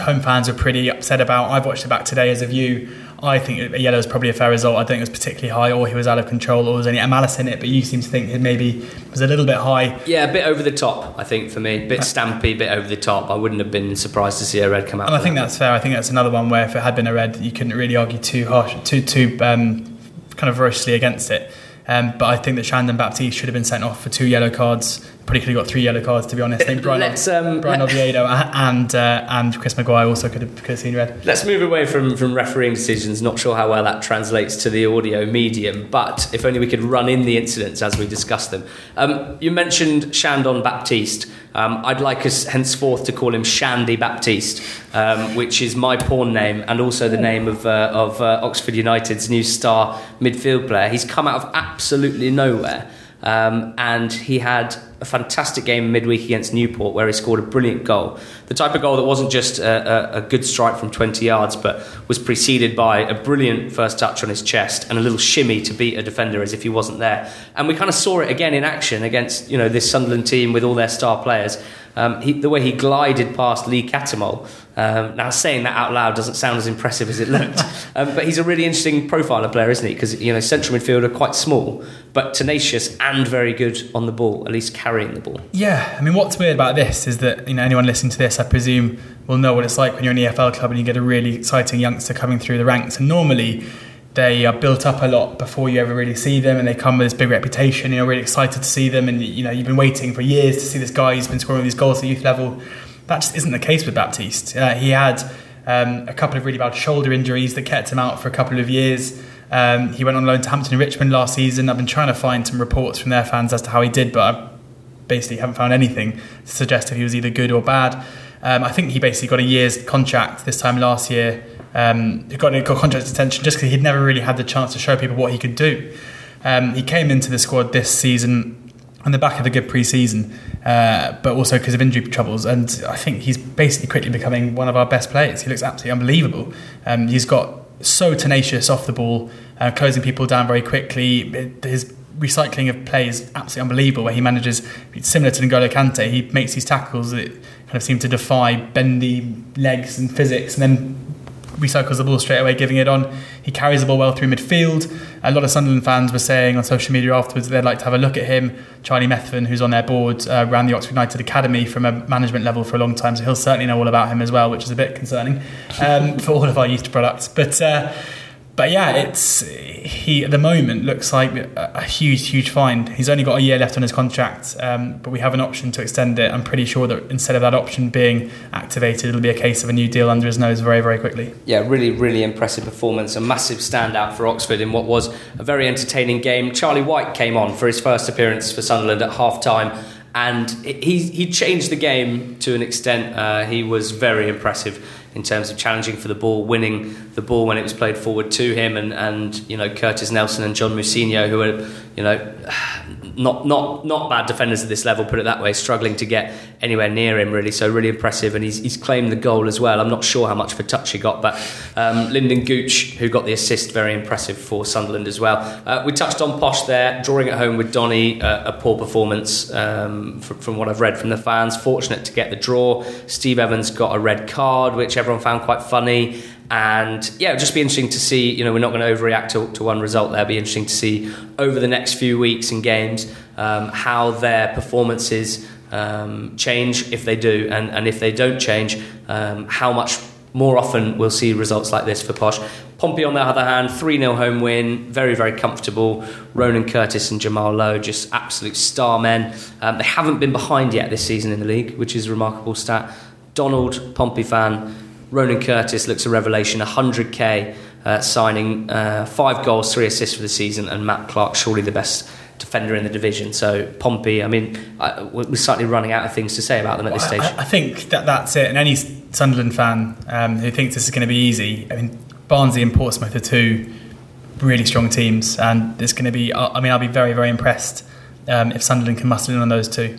home fans were pretty upset about. I've watched it back today as a view. I think a yellow is probably a fair result. I don't think it was particularly high, or he was out of control, or there was any malice in it. But you seem to think it maybe was a little bit high. Yeah, a bit over the top, I think, for me. a Bit stampy, a bit over the top. I wouldn't have been surprised to see a red come out. And I think that. that's fair. I think that's another one where if it had been a red, you couldn't really argue too harsh, too too um, kind of ferociously against it. Um, but I think that Shandon Baptiste should have been sent off for two yellow cards. Probably could have got three yellow cards to be honest. I think Brian, Let's, um, Bryan Oviedo and uh, and Chris Maguire also could have, could have seen red. Let's move away from, from refereeing decisions. Not sure how well that translates to the audio medium, but if only we could run in the incidents as we discuss them. Um, you mentioned Shandon Baptiste. Um, I'd like us henceforth to call him Shandy Baptiste, um, which is my porn name and also the name of, uh, of uh, Oxford United's new star midfield player. He's come out of absolutely nowhere. Um, and he had a fantastic game midweek against Newport where he scored a brilliant goal. The type of goal that wasn't just a, a, a good strike from 20 yards, but was preceded by a brilliant first touch on his chest and a little shimmy to beat a defender as if he wasn't there. And we kind of saw it again in action against you know this Sunderland team with all their star players. Um, he, the way he glided past Lee Cattermole. Um, now, saying that out loud doesn't sound as impressive as it looked, um, but he's a really interesting profiler player, isn't he? Because you know, central midfielder, quite small, but tenacious and very good on the ball, at least carrying the ball. Yeah, I mean, what's weird about this is that you know anyone listening to this, I presume, will know what it's like when you're in an EFL club and you get a really exciting youngster coming through the ranks. And normally, they are built up a lot before you ever really see them, and they come with this big reputation. You're really excited to see them, and you know you've been waiting for years to see this guy who's been scoring these goals at youth level. That just isn't the case with Baptiste. Uh, he had um, a couple of really bad shoulder injuries that kept him out for a couple of years. Um, he went on loan to Hampton and Richmond last season. I've been trying to find some reports from their fans as to how he did, but I basically haven't found anything to suggest if he was either good or bad. Um, I think he basically got a year's contract this time last year. Um, he got, got contract extension just because he'd never really had the chance to show people what he could do. Um, he came into the squad this season on the back of a good pre-season, uh, but also because of injury troubles. And I think he's basically quickly becoming one of our best players. He looks absolutely unbelievable. Um, he's got so tenacious off the ball, uh, closing people down very quickly. His recycling of play is absolutely unbelievable. Where he manages, similar to N'Golo Kante, he makes these tackles that kind of seem to defy bendy legs and physics, and then recycles the ball straight away, giving it on. He carries the ball well through midfield. A lot of Sunderland fans were saying on social media afterwards that they'd like to have a look at him. Charlie Methven, who's on their board, uh, ran the Oxford United Academy from a management level for a long time, so he'll certainly know all about him as well, which is a bit concerning um, for all of our youth products. But uh, but yeah, it's he at the moment looks like a, huge, huge find. He's only got a year left on his contract, um, but we have an option to extend it. I'm pretty sure that instead of that option being activated, it'll be a case of a new deal under his nose very, very quickly. Yeah, really, really impressive performance. A massive standout for Oxford in what was a very entertaining game. Charlie Wyke came on for his first appearance for Sunderland at half time. And he, he changed the game to an extent. Uh, he was very impressive in terms of challenging for the ball, winning the ball when it was played forward to him, and, and you know Curtis Nelson and John Mousinho, who are you know not not not bad defenders at this level, put it that way, struggling to get anywhere near him really. So really impressive, and he's, he's claimed the goal as well. I'm not sure how much of a touch he got, but um, Lynden Gooch, who got the assist, very impressive for Sunderland as well. Uh, we touched on Posh there, drawing it home with Donny, uh, a poor performance um, from, from what I've read from the fans. Fortunate to get the draw. Steve Evans got a red card, which everyone found quite funny. And yeah, it'll just be interesting to see. You know, we're not going to overreact to, to one result there. It'll be interesting to see over the next few weeks and games um, how their performances um, change if they do, and, and if they don't change, um, how much more often we'll see results like this for Posh. Pompey, on the other hand, 3 0 home win, very, very comfortable. Ronan Curtis and Jamal Lowe, just absolute star men. Um, they haven't been behind yet this season in the league, which is a remarkable stat. Donald, Pompey fan, Ronan Curtis looks a revelation, 100k uh, signing uh, five goals, three assists for the season, and Matt Clarke, surely the best defender in the division. So Pompey, I mean, I, we're slightly running out of things to say about them at this stage. I, I think that that's it. And any Sunderland fan um, who thinks this is going to be easy, I mean, Barnsley and Portsmouth are two really strong teams, and it's going to be. I mean, I'll be very, very impressed um, if Sunderland can muster in on those two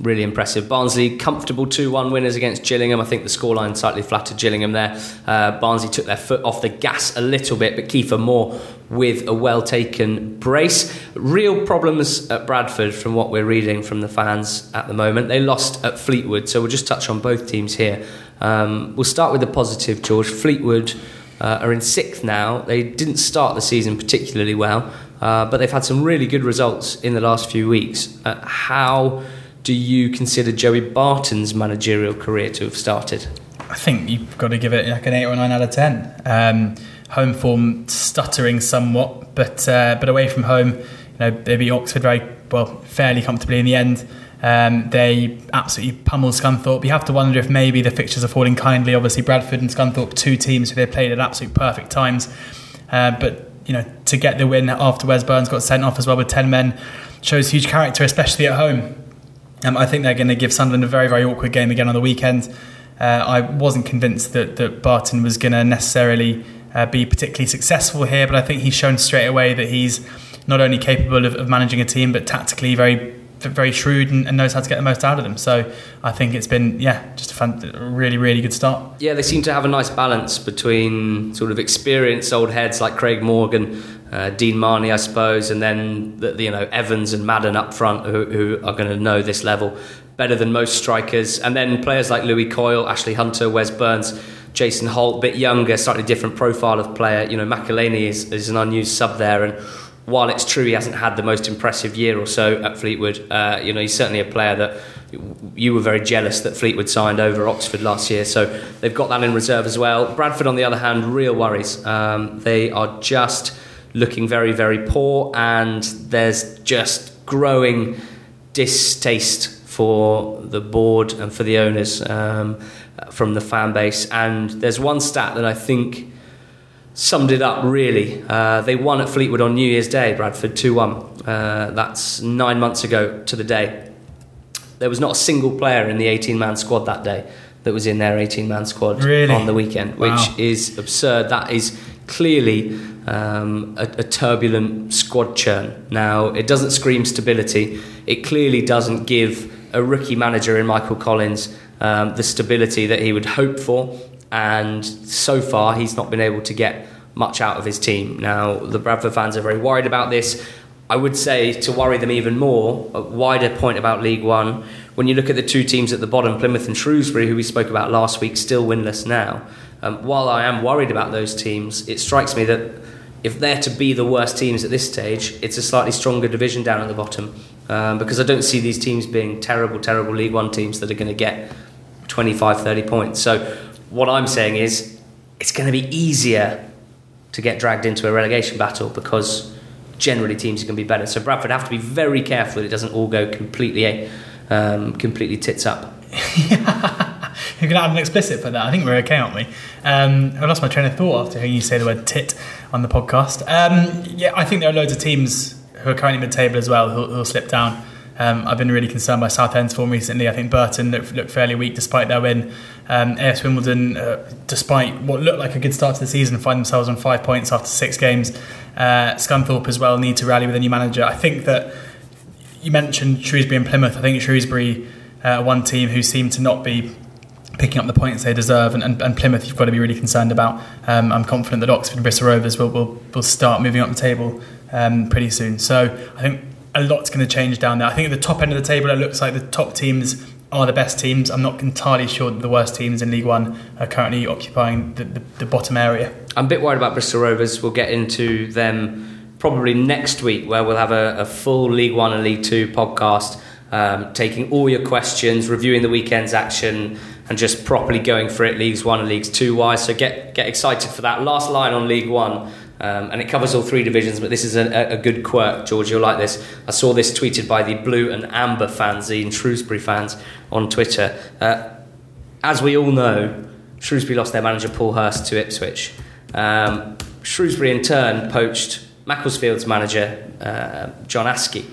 really impressive. Barnsley comfortable 2-1 winners against Gillingham. I think the scoreline slightly flattered Gillingham there. Uh, Barnsley took their foot off the gas a little bit, but Kieffer Moore with a well taken brace. Real problems at Bradford from what we're reading from the fans at the moment. They lost at Fleetwood, so we'll just touch on both teams here. Um, we'll start with the positive, George. Fleetwood uh, are in sixth now. They didn't start the season particularly well, uh, but they've had some really good results in the last few weeks. Uh, how do you consider Joey Barton's managerial career to have started? I think you've got to give it like an eight or nine out of ten. Um, home form stuttering somewhat, but uh, but away from home, you know they beat Oxford very well, fairly comfortably in the end. Um, they absolutely pummel Scunthorpe. You have to wonder if maybe the fixtures are falling kindly. Obviously, Bradford and Scunthorpe, two teams who they played at absolute perfect times. Uh, but you know, to get the win after Wes Burns got sent off as well with ten men shows huge character, especially at home. Um, I think they're going to give Sunderland a very, very awkward game again on the weekend. Uh, I wasn't convinced that, that Barton was going to necessarily uh, be particularly successful here, but I think he's shown straight away that he's not only capable of, of managing a team, but tactically very very shrewd and, and, knows how to get the most out of them. So I think it's been, yeah, just a fun, really, really good start. Yeah, they seem to have a nice balance between sort of experienced old heads like Craig Morgan, uh, Dean Marney, I suppose, and then the, you know Evans and Madden up front who, who are going to know this level better than most strikers, and then players like Lewie Coyle, Ashley Hunter, Wes Burns. Jason Holt, a bit younger, slightly different profile of player. You know, McAleny is, is an unused sub there, and while it's true he hasn't had the most impressive year or so at Fleetwood, uh, you know he's certainly a player that you were very jealous that Fleetwood signed over Oxford last year. So they've got that in reserve as well. Bradford, on the other hand, real worries. Um, they are just looking very, very poor, and there's just growing distaste for the board and for the owners um, from the fan base. And there's one stat that I think summed it up really. Uh, they won at Fleetwood on New Year's Day, Bradford 2 1. Uh, that's nine months ago to the day. There was not a single player in the 18 man squad that day that was in their 18 man squad really? on the weekend, which wow. is absurd. That is clearly um, a, a, turbulent squad churn. Now, it doesn't scream stability, it clearly doesn't give a rookie manager in Michael Collins um, the stability that he would hope for and so far he's not been able to get much out of his team. Now, the Bradford fans are very worried about this. I would say to worry them even more, a wider point about League One, when you look at the two teams at the bottom, Plymouth and Shrewsbury, who we spoke about last week, still winless now. Um, while I am worried about those teams, it strikes me that if they're to be the worst teams at this stage, it's a slightly stronger division down at the bottom. Um, because I don't see these teams being terrible, terrible League One teams that are going to get 25, 30 points. So what I'm saying is it's going to be easier to get dragged into a relegation battle because generally teams are going to be better. So Bradford have to be very careful that it doesn't all go completely, um, completely tits up. You're going to add an explicit for that. I think we're okay, aren't we? Um, I lost my train of thought after hearing you say the word tit on the podcast. Um, yeah, I think there are loads of teams who are currently mid-table as well who'll, who'll slip down. Um, I've been really concerned by Southend's form recently. I think Burton looked, looked fairly weak despite their win. Um, AS Wimbledon, uh, despite what looked like a good start to the season, find themselves on five points after six games. Uh, Scunthorpe as well need to rally with a new manager. I think that you mentioned Shrewsbury and Plymouth. I think Shrewsbury, uh, one team who seem to not be picking up the points they deserve, and, and, and Plymouth you've got to be really concerned about. Um, I'm confident that Oxford and Bristol Rovers will, will, will start moving up the table um, pretty soon. So I think a lot's going to change down there. I think at the top end of the table, it looks like the top teams are the best teams. I'm not entirely sure that the worst teams in League One are currently occupying the, the, the bottom area. I'm a bit worried about Bristol Rovers. We'll get into them probably next week, where we'll have a, a full League One and League Two podcast, um, taking all your questions, reviewing the weekend's action, and just properly going for it, Leagues One and Leagues Two wise. So get get excited for that. Last line on League One. Um, and it covers all three divisions, but this is a, a, good quirk, George. You'll like this. I saw this tweeted by the Blue and Amber fans, fanzine, Shrewsbury fans, on Twitter. Uh, as we all know, Shrewsbury lost their manager Paul Hurst to Ipswich. Um, Shrewsbury in turn poached Macclesfield's manager, uh, John Askey,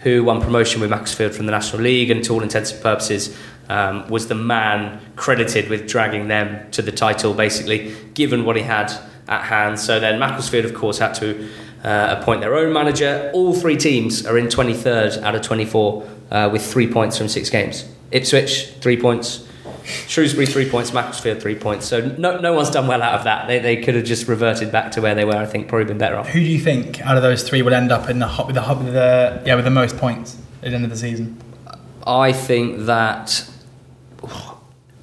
who won promotion with Macclesfield from the National League and, to all intents and purposes, um, was the man credited with dragging them to the title, basically, given what he had at hand. So then Macclesfield, of course, had to uh, appoint their own manager. All three teams are in 23rd out of 24 uh, with three points from six games. Ipswich, three points. Shrewsbury, three points. Macclesfield, three points. So no, no one's done well out of that. They, they could have just reverted back to where they were. I think probably been better off. Who do you think out of those three will end up in the hot with the hot with the yeah with the most points at the end of the season? I think that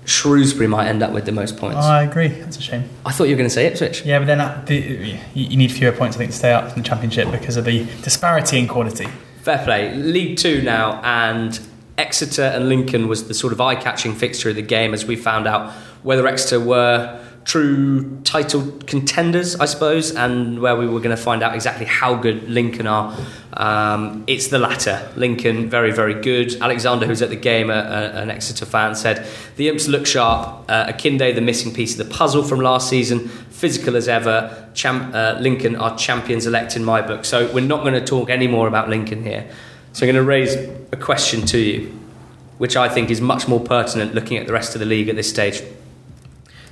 Shrewsbury might end up with the most points. I agree. That's a shame. I thought you were going to say Ipswich. Yeah, but then the, you, you need fewer points I think to stay up in the championship because of the disparity in quality. Fair play. League Two now, and Exeter and Lincoln was the sort of eye-catching fixture of the game as we found out whether Exeter were true title contenders, I suppose, and where we were going to find out exactly how good Lincoln are. Um, it's the latter. Lincoln, very, very good. Alexander, who's at the game, an Exeter fan, said the Imps look sharp. Uh, Akinde, the missing piece of the puzzle from last season, physical as ever. Champ, uh, Lincoln are champions elect in my book. So we're not going to talk any more about Lincoln here. So I'm going to raise a question to you, which I think is much more pertinent looking at the rest of the league at this stage.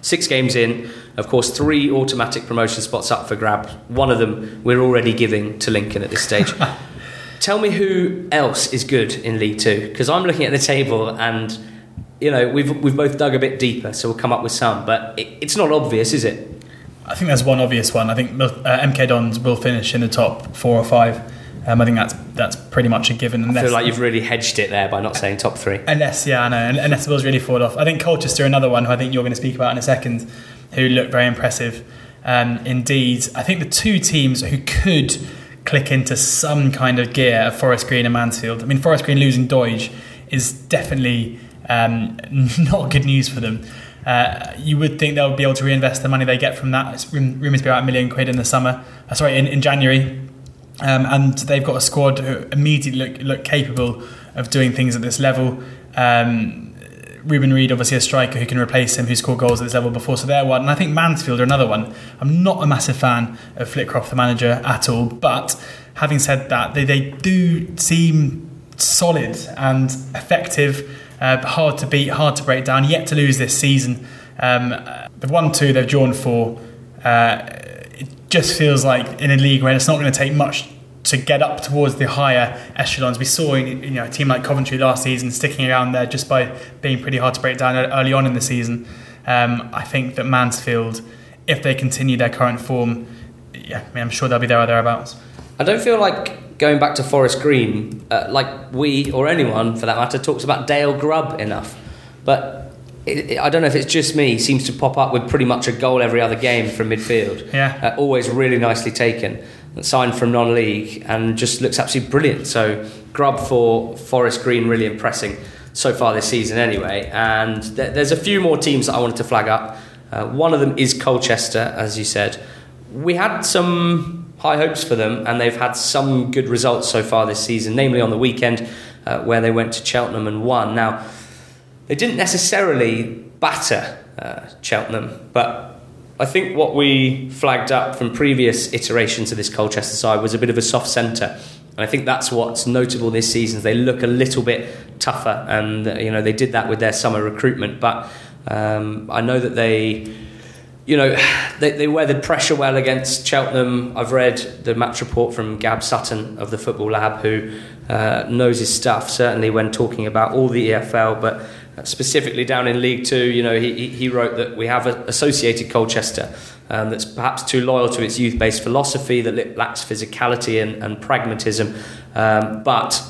Six games in, of course, three automatic promotion spots up for grabs. One of them we're already giving to Lincoln at this stage. Tell me who else is good in League Two, because I'm looking at the table and you know we've we've both dug a bit deeper, so we'll come up with some, but it, it's not obvious, is it? I think there's one obvious one. I think uh, MK Dons will finish in the top four or five. Um, I think that's that's pretty much a given. Unless, I feel like you've really hedged it there by not saying top three. Unless, yeah, I know. Unless the Bills really fall off. I think Colchester, another one who I think you're going to speak about in a second, who look very impressive. Um, indeed, I think the two teams who could click into some kind of gear are Forest Green and Mansfield. I mean, Forest Green losing Doidge is definitely um, not good news for them. Uh, you would think they'll be able to reinvest the money they get from that. It's rumours to be about a million quid in the summer. Uh, sorry, in, in January. Um, and they've got a squad who immediately look, look capable of doing things at this level. Um, Reuben Reid, obviously a striker who can replace him, who scored goals at this level before, so they're one. And I think Mansfield are another one. I'm not a massive fan of Flitcroft, the manager, at all. But having said that, they, they do seem solid and effective, uh, hard to beat, hard to break down, yet to lose this season. Um, they've won two they've drawn four. Uh, just feels like in a league where it's not going to take much to get up towards the higher echelons. We saw you know a team like Coventry last season sticking around there just by being pretty hard to break down early on in the season. Um, I think that Mansfield, if they continue their current form, yeah, I mean, I'm sure they'll be there or thereabouts. I don't feel like going back to Forest Green, uh, like we or anyone for that matter talks about Dayle Grubb enough, but it, I don't know if it's just me, seems to pop up with pretty much a goal every other game from midfield. Yeah. Uh, always really nicely taken. Signed from non league and just looks absolutely brilliant. So, Grubb for Forest Green, really impressing so far this season, anyway. And th- there's a few more teams that I wanted to flag up. Uh, one of them is Colchester, as you said. We had some high hopes for them, and they've had some good results so far this season, namely on the weekend uh, where they went to Cheltenham and won. Now, they didn't necessarily batter uh, Cheltenham, but I think what we flagged up from previous iterations of this Colchester side was a bit of a soft centre. And I think that's what's notable this season. They look a little bit tougher, and you know they did that with their summer recruitment. But um, I know that they, you know, they, they weathered pressure well against Cheltenham. I've read the match report from Gab Sutton of the Football Lab, who uh, knows his stuff. Certainly when talking about all the EFL, but specifically down in League Two, you know, he, he wrote that we have associated Colchester um, that's perhaps too loyal to its youth-based philosophy, that lacks physicality and, and pragmatism, um, but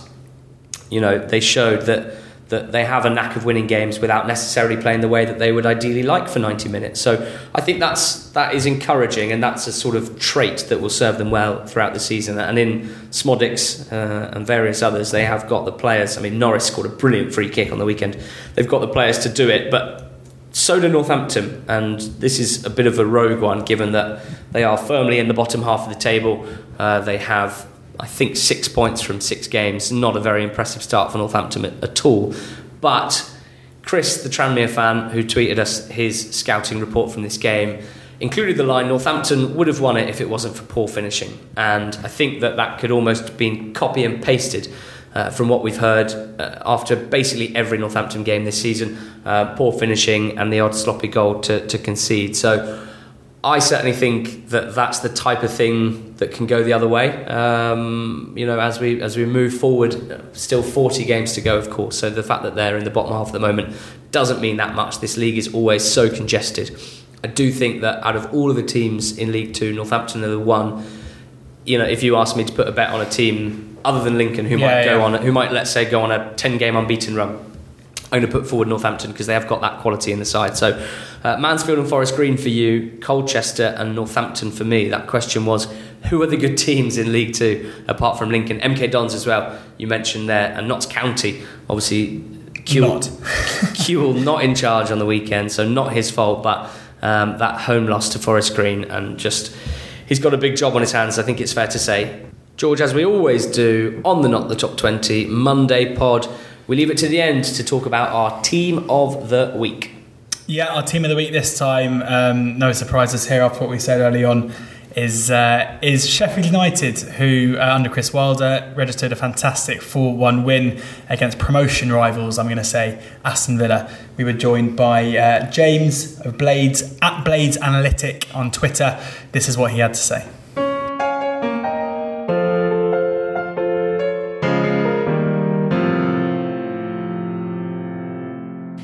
you know they showed that that they have a knack of winning games without necessarily playing the way that they would ideally like for 90 minutes. So I think that's that is encouraging, and that's a sort of trait that will serve them well throughout the season. And in Szmodics uh, and various others, they have got the players. I mean, Norris scored a brilliant free kick on the weekend. They've got the players to do it, but. So do Northampton, and this is a bit of a rogue one given that they are firmly in the bottom half of the table. Uh, they have I think six points from six games. Not a very impressive start for Northampton at all. But Chris, the Tranmere fan who tweeted us his scouting report from this game, included the line Northampton would have won it if it wasn't for poor finishing. And I think that that could almost have been copy and pasted uh, from what we've heard uh, after basically every Northampton game this season. Uh, poor finishing and the odd sloppy goal to, to concede. So I certainly think that that's the type of thing that can go the other way. Um, you know, as we as we move forward, still 40 games to go, of course. So the fact that they're in the bottom half at the moment doesn't mean that much. This league is always so congested. I do think that out of all of the teams in League Two, Northampton are the one. You know, if you ask me to put a bet on a team other than Lincoln, who yeah, might go yeah. on, who might let's say go on a 10 game unbeaten run, I'm going to put forward Northampton because they have got that quality in the side. So, uh, Mansfield and Forest Green for you, Colchester and Northampton for me. That question was who are the good teams in League Two apart from Lincoln? MK Dons as well, you mentioned there, and Notts County, obviously. Kewell, Kewell not in charge on the weekend, so not his fault, but um, that home loss to Forest Green, and just he's got a big job on his hands. I think it's fair to say. George, as we always do on the Not the Top 20 Monday pod, we leave it to the end to talk about our team of the week. Yeah, our team of the week this time, um, no surprises here after what we said early on is uh, is Sheffield United, who uh, under Chris Wilder registered a fantastic 4-1 win against promotion rivals. I'm going to say Aston Villa. We were joined by uh, James of Blades at Blades Analytic on Twitter. This is what he had to say.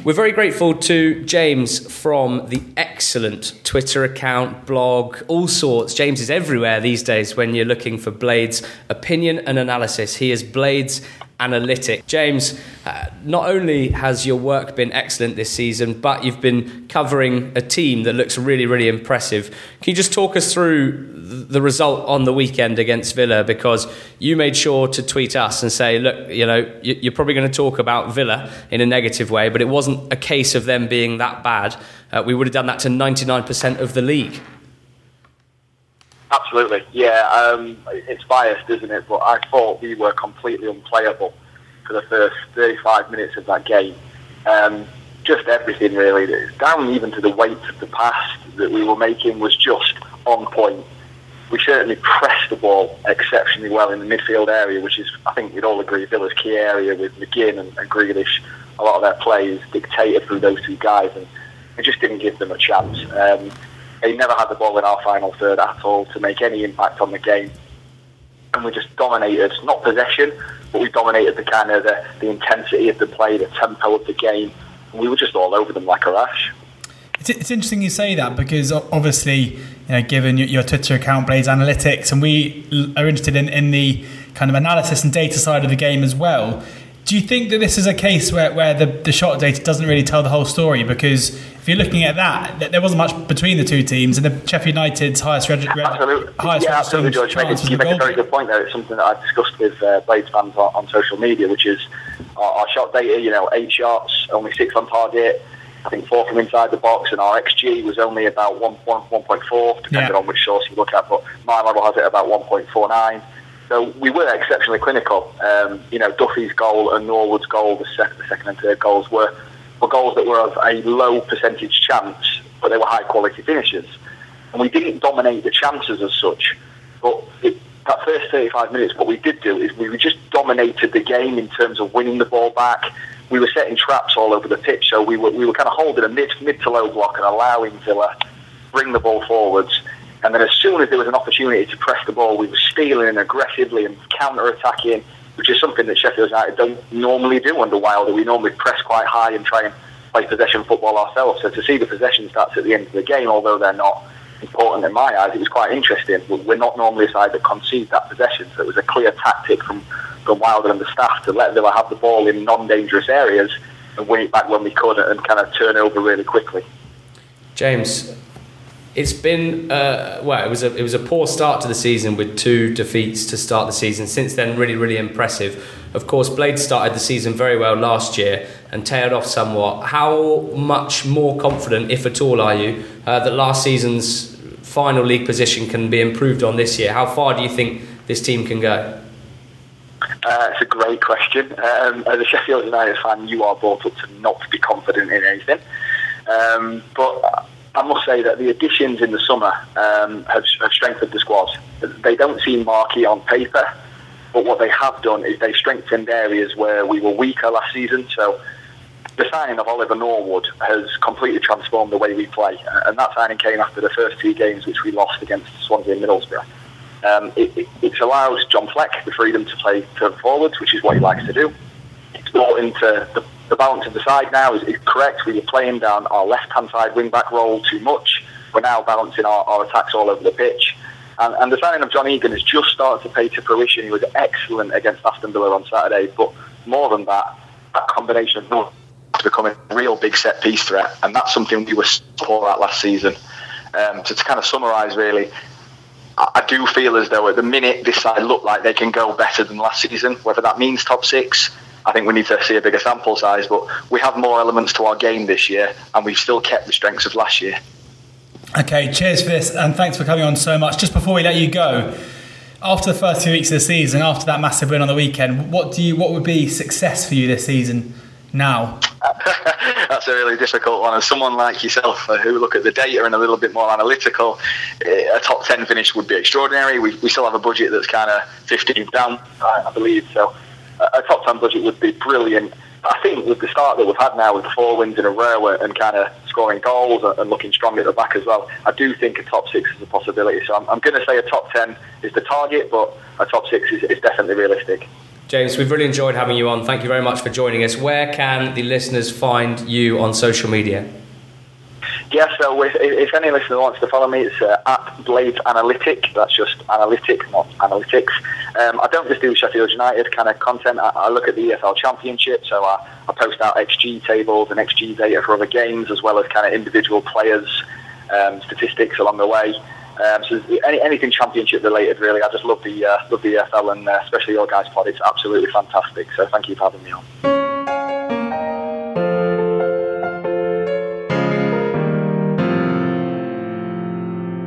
We're very grateful to James from the excellent Twitter account, blog, all sorts. James is everywhere these days when you're looking for Blades opinion and analysis. He is Blades analytic. James, uh, not only has your work been excellent this season, but you've been covering a team that looks really, really impressive. Can you just talk us through the result on the weekend against Villa? Because you made sure to tweet us and say, look, you know, you're probably going to talk about Villa in a negative way, but it wasn't a case of them being that bad. Uh, we would have done that to 99% of the league. Absolutely, yeah. Um, it's biased, isn't it? But I thought we were completely unplayable for the first 35 minutes of that game. Um, just everything really, down even to the weight of the pass that we were making was just on point. We certainly pressed the ball exceptionally well in the midfield area, which is, I think we'd all agree, Villa's key area with McGinn and, and Grealish. A lot of their plays dictated through those two guys, and it just didn't give them a chance. Um, he never had the ball in our final third at all to make any impact on the game. And we just dominated, not possession, but we dominated the kind of the, the intensity of the play, the tempo of the game. And we were just all over them like a rash. It's, it's interesting you say that because obviously, you know, given your, your Twitter account, Blades Analytics, and we are interested in, in the kind of analysis and data side of the game as well. Do you think that this is a case where, where the, the shot data doesn't really tell the whole story? Because if you're looking at that, there wasn't much between the two teams, and the Sheffield United's highest, reg- absolutely. highest yeah, absolutely, George. You make, you make a very good point there. It's something that I've discussed with uh, Blades fans on, on, social media, which is our, our, shot data. You know, eight shots, only six on target. I think four from inside the box, and our XG was only about 1, 1, 1.4, depending yeah. on which source you look at. But my model has it about 1.49. So we were exceptionally clinical. Um, you know, Duffy's goal and Norwood's goal, the, sec- the second and third goals, were, were goals that were of a low percentage chance, but they were high quality finishes. And we didn't dominate the chances as such. But it, that first 35 minutes, what we did do is we just dominated the game in terms of winning the ball back. We were setting traps all over the pitch, so we were, we were kind of holding a mid, mid to low block and allowing Villa bring the ball forwards and then as soon as there was an opportunity to press the ball, we were stealing aggressively and counter-attacking, which is something that Sheffield United don't normally do under Wilder. We normally press quite high and try and play possession football ourselves. So to see the possession stats at the end of the game, although they're not important in my eyes, it was quite interesting. We're not normally a side that concede that possession, so it was a clear tactic from, from Wilder and the staff to let Villa have the ball in non-dangerous areas and win it back when we could and kind of turn over really quickly. James, it's been uh, well. It was a it was a poor start to the season with two defeats to start the season. Since then, really really impressive. Of course, Blade started the season very well last year and tailed off somewhat. How much more confident, if at all, are you uh, that last season's final league position can be improved on this year? How far do you think this team can go? Uh, it's a great question. Um, as a Sheffield United fan, you are brought up to not be confident in anything. Um, but I must say that the additions in the summer um, have, have strengthened the squad. They don't seem marquee on paper, but what they have done is they've strengthened areas where we were weaker last season. So the signing of Oliver Norwood has completely transformed the way we play, and that signing came after the first two games which we lost against Swansea and Middlesbrough. Um, it, it, it, allows John Fleck the freedom to play to forwards, which is what he likes to do. It's brought into the, the balance of the side now is, is correct. We were playing down our left-hand side wing-back role too much. We're now balancing our, our attacks all over the pitch. And, and, the signing of John Egan has just started to pay to fruition. He was excellent against Aston Villa on Saturday, but more than that, that combination of to becoming a real big set piece threat, and that's something we were poor at last season. Um, so to kind of summarise, really, I, do feel as though at the minute this side look like they can go better than last season. Whether that means top six, I think we need to see a bigger sample size. But we have more elements to our game this year, and we've still kept the strengths of last year. Okay, cheers for this, and thanks for coming on so much. Just before we let you go, after the first two weeks of the season, after that massive win on the weekend, what do you what would be success for you this season? Now, that's a really difficult one. As someone like yourself uh, who look at the data and a little bit more analytical, eh, a top 10 finish would be extraordinary. We, we still have a budget that's kind of 15 down, I, I believe. So a top 10 budget would be brilliant. I think with the start that we've had now with the four wins in a row and kind of scoring goals and looking strong at the back as well, I do think a top six is a possibility. So I'm, I'm going to say a top 10 is the target, but a top six is, is definitely realistic. James, we've really enjoyed having you on. Thank you very much for joining us. Where can the listeners find you on social media? Yeah, so if, if any listener wants to follow me, it's uh, at Blades Analytic. That's just analytic, not analytics. Um, I don't just do Sheffield United kind of content. I, I look at the EFL Championship, so I, I, post out XG tables and XG data for other games, as well as kind of individual players' um, statistics along the way. Um, so any, anything championship related, really. I just love the uh, love the EFL and uh, especially your guys' pod. It's absolutely fantastic. So thank you for having me on.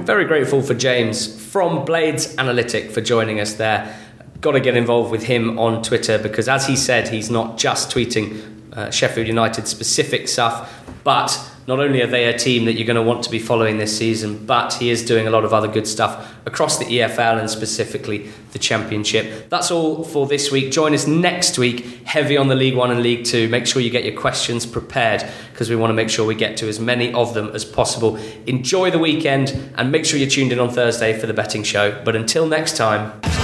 Very grateful for James from Blades Analytic for joining us there. Got to get involved with him on Twitter because, as he said, he's not just tweeting uh, Sheffield United specific stuff, but not only are they a team that you're going to want to be following this season, but he is doing a lot of other good stuff across the EFL and specifically the Championship. That's all for this week. Join us next week, heavy on the League One and League Two. Make sure you get your questions prepared because we want to make sure we get to as many of them as possible. Enjoy the weekend and make sure you're tuned in on Thursday for the betting show. But until next time.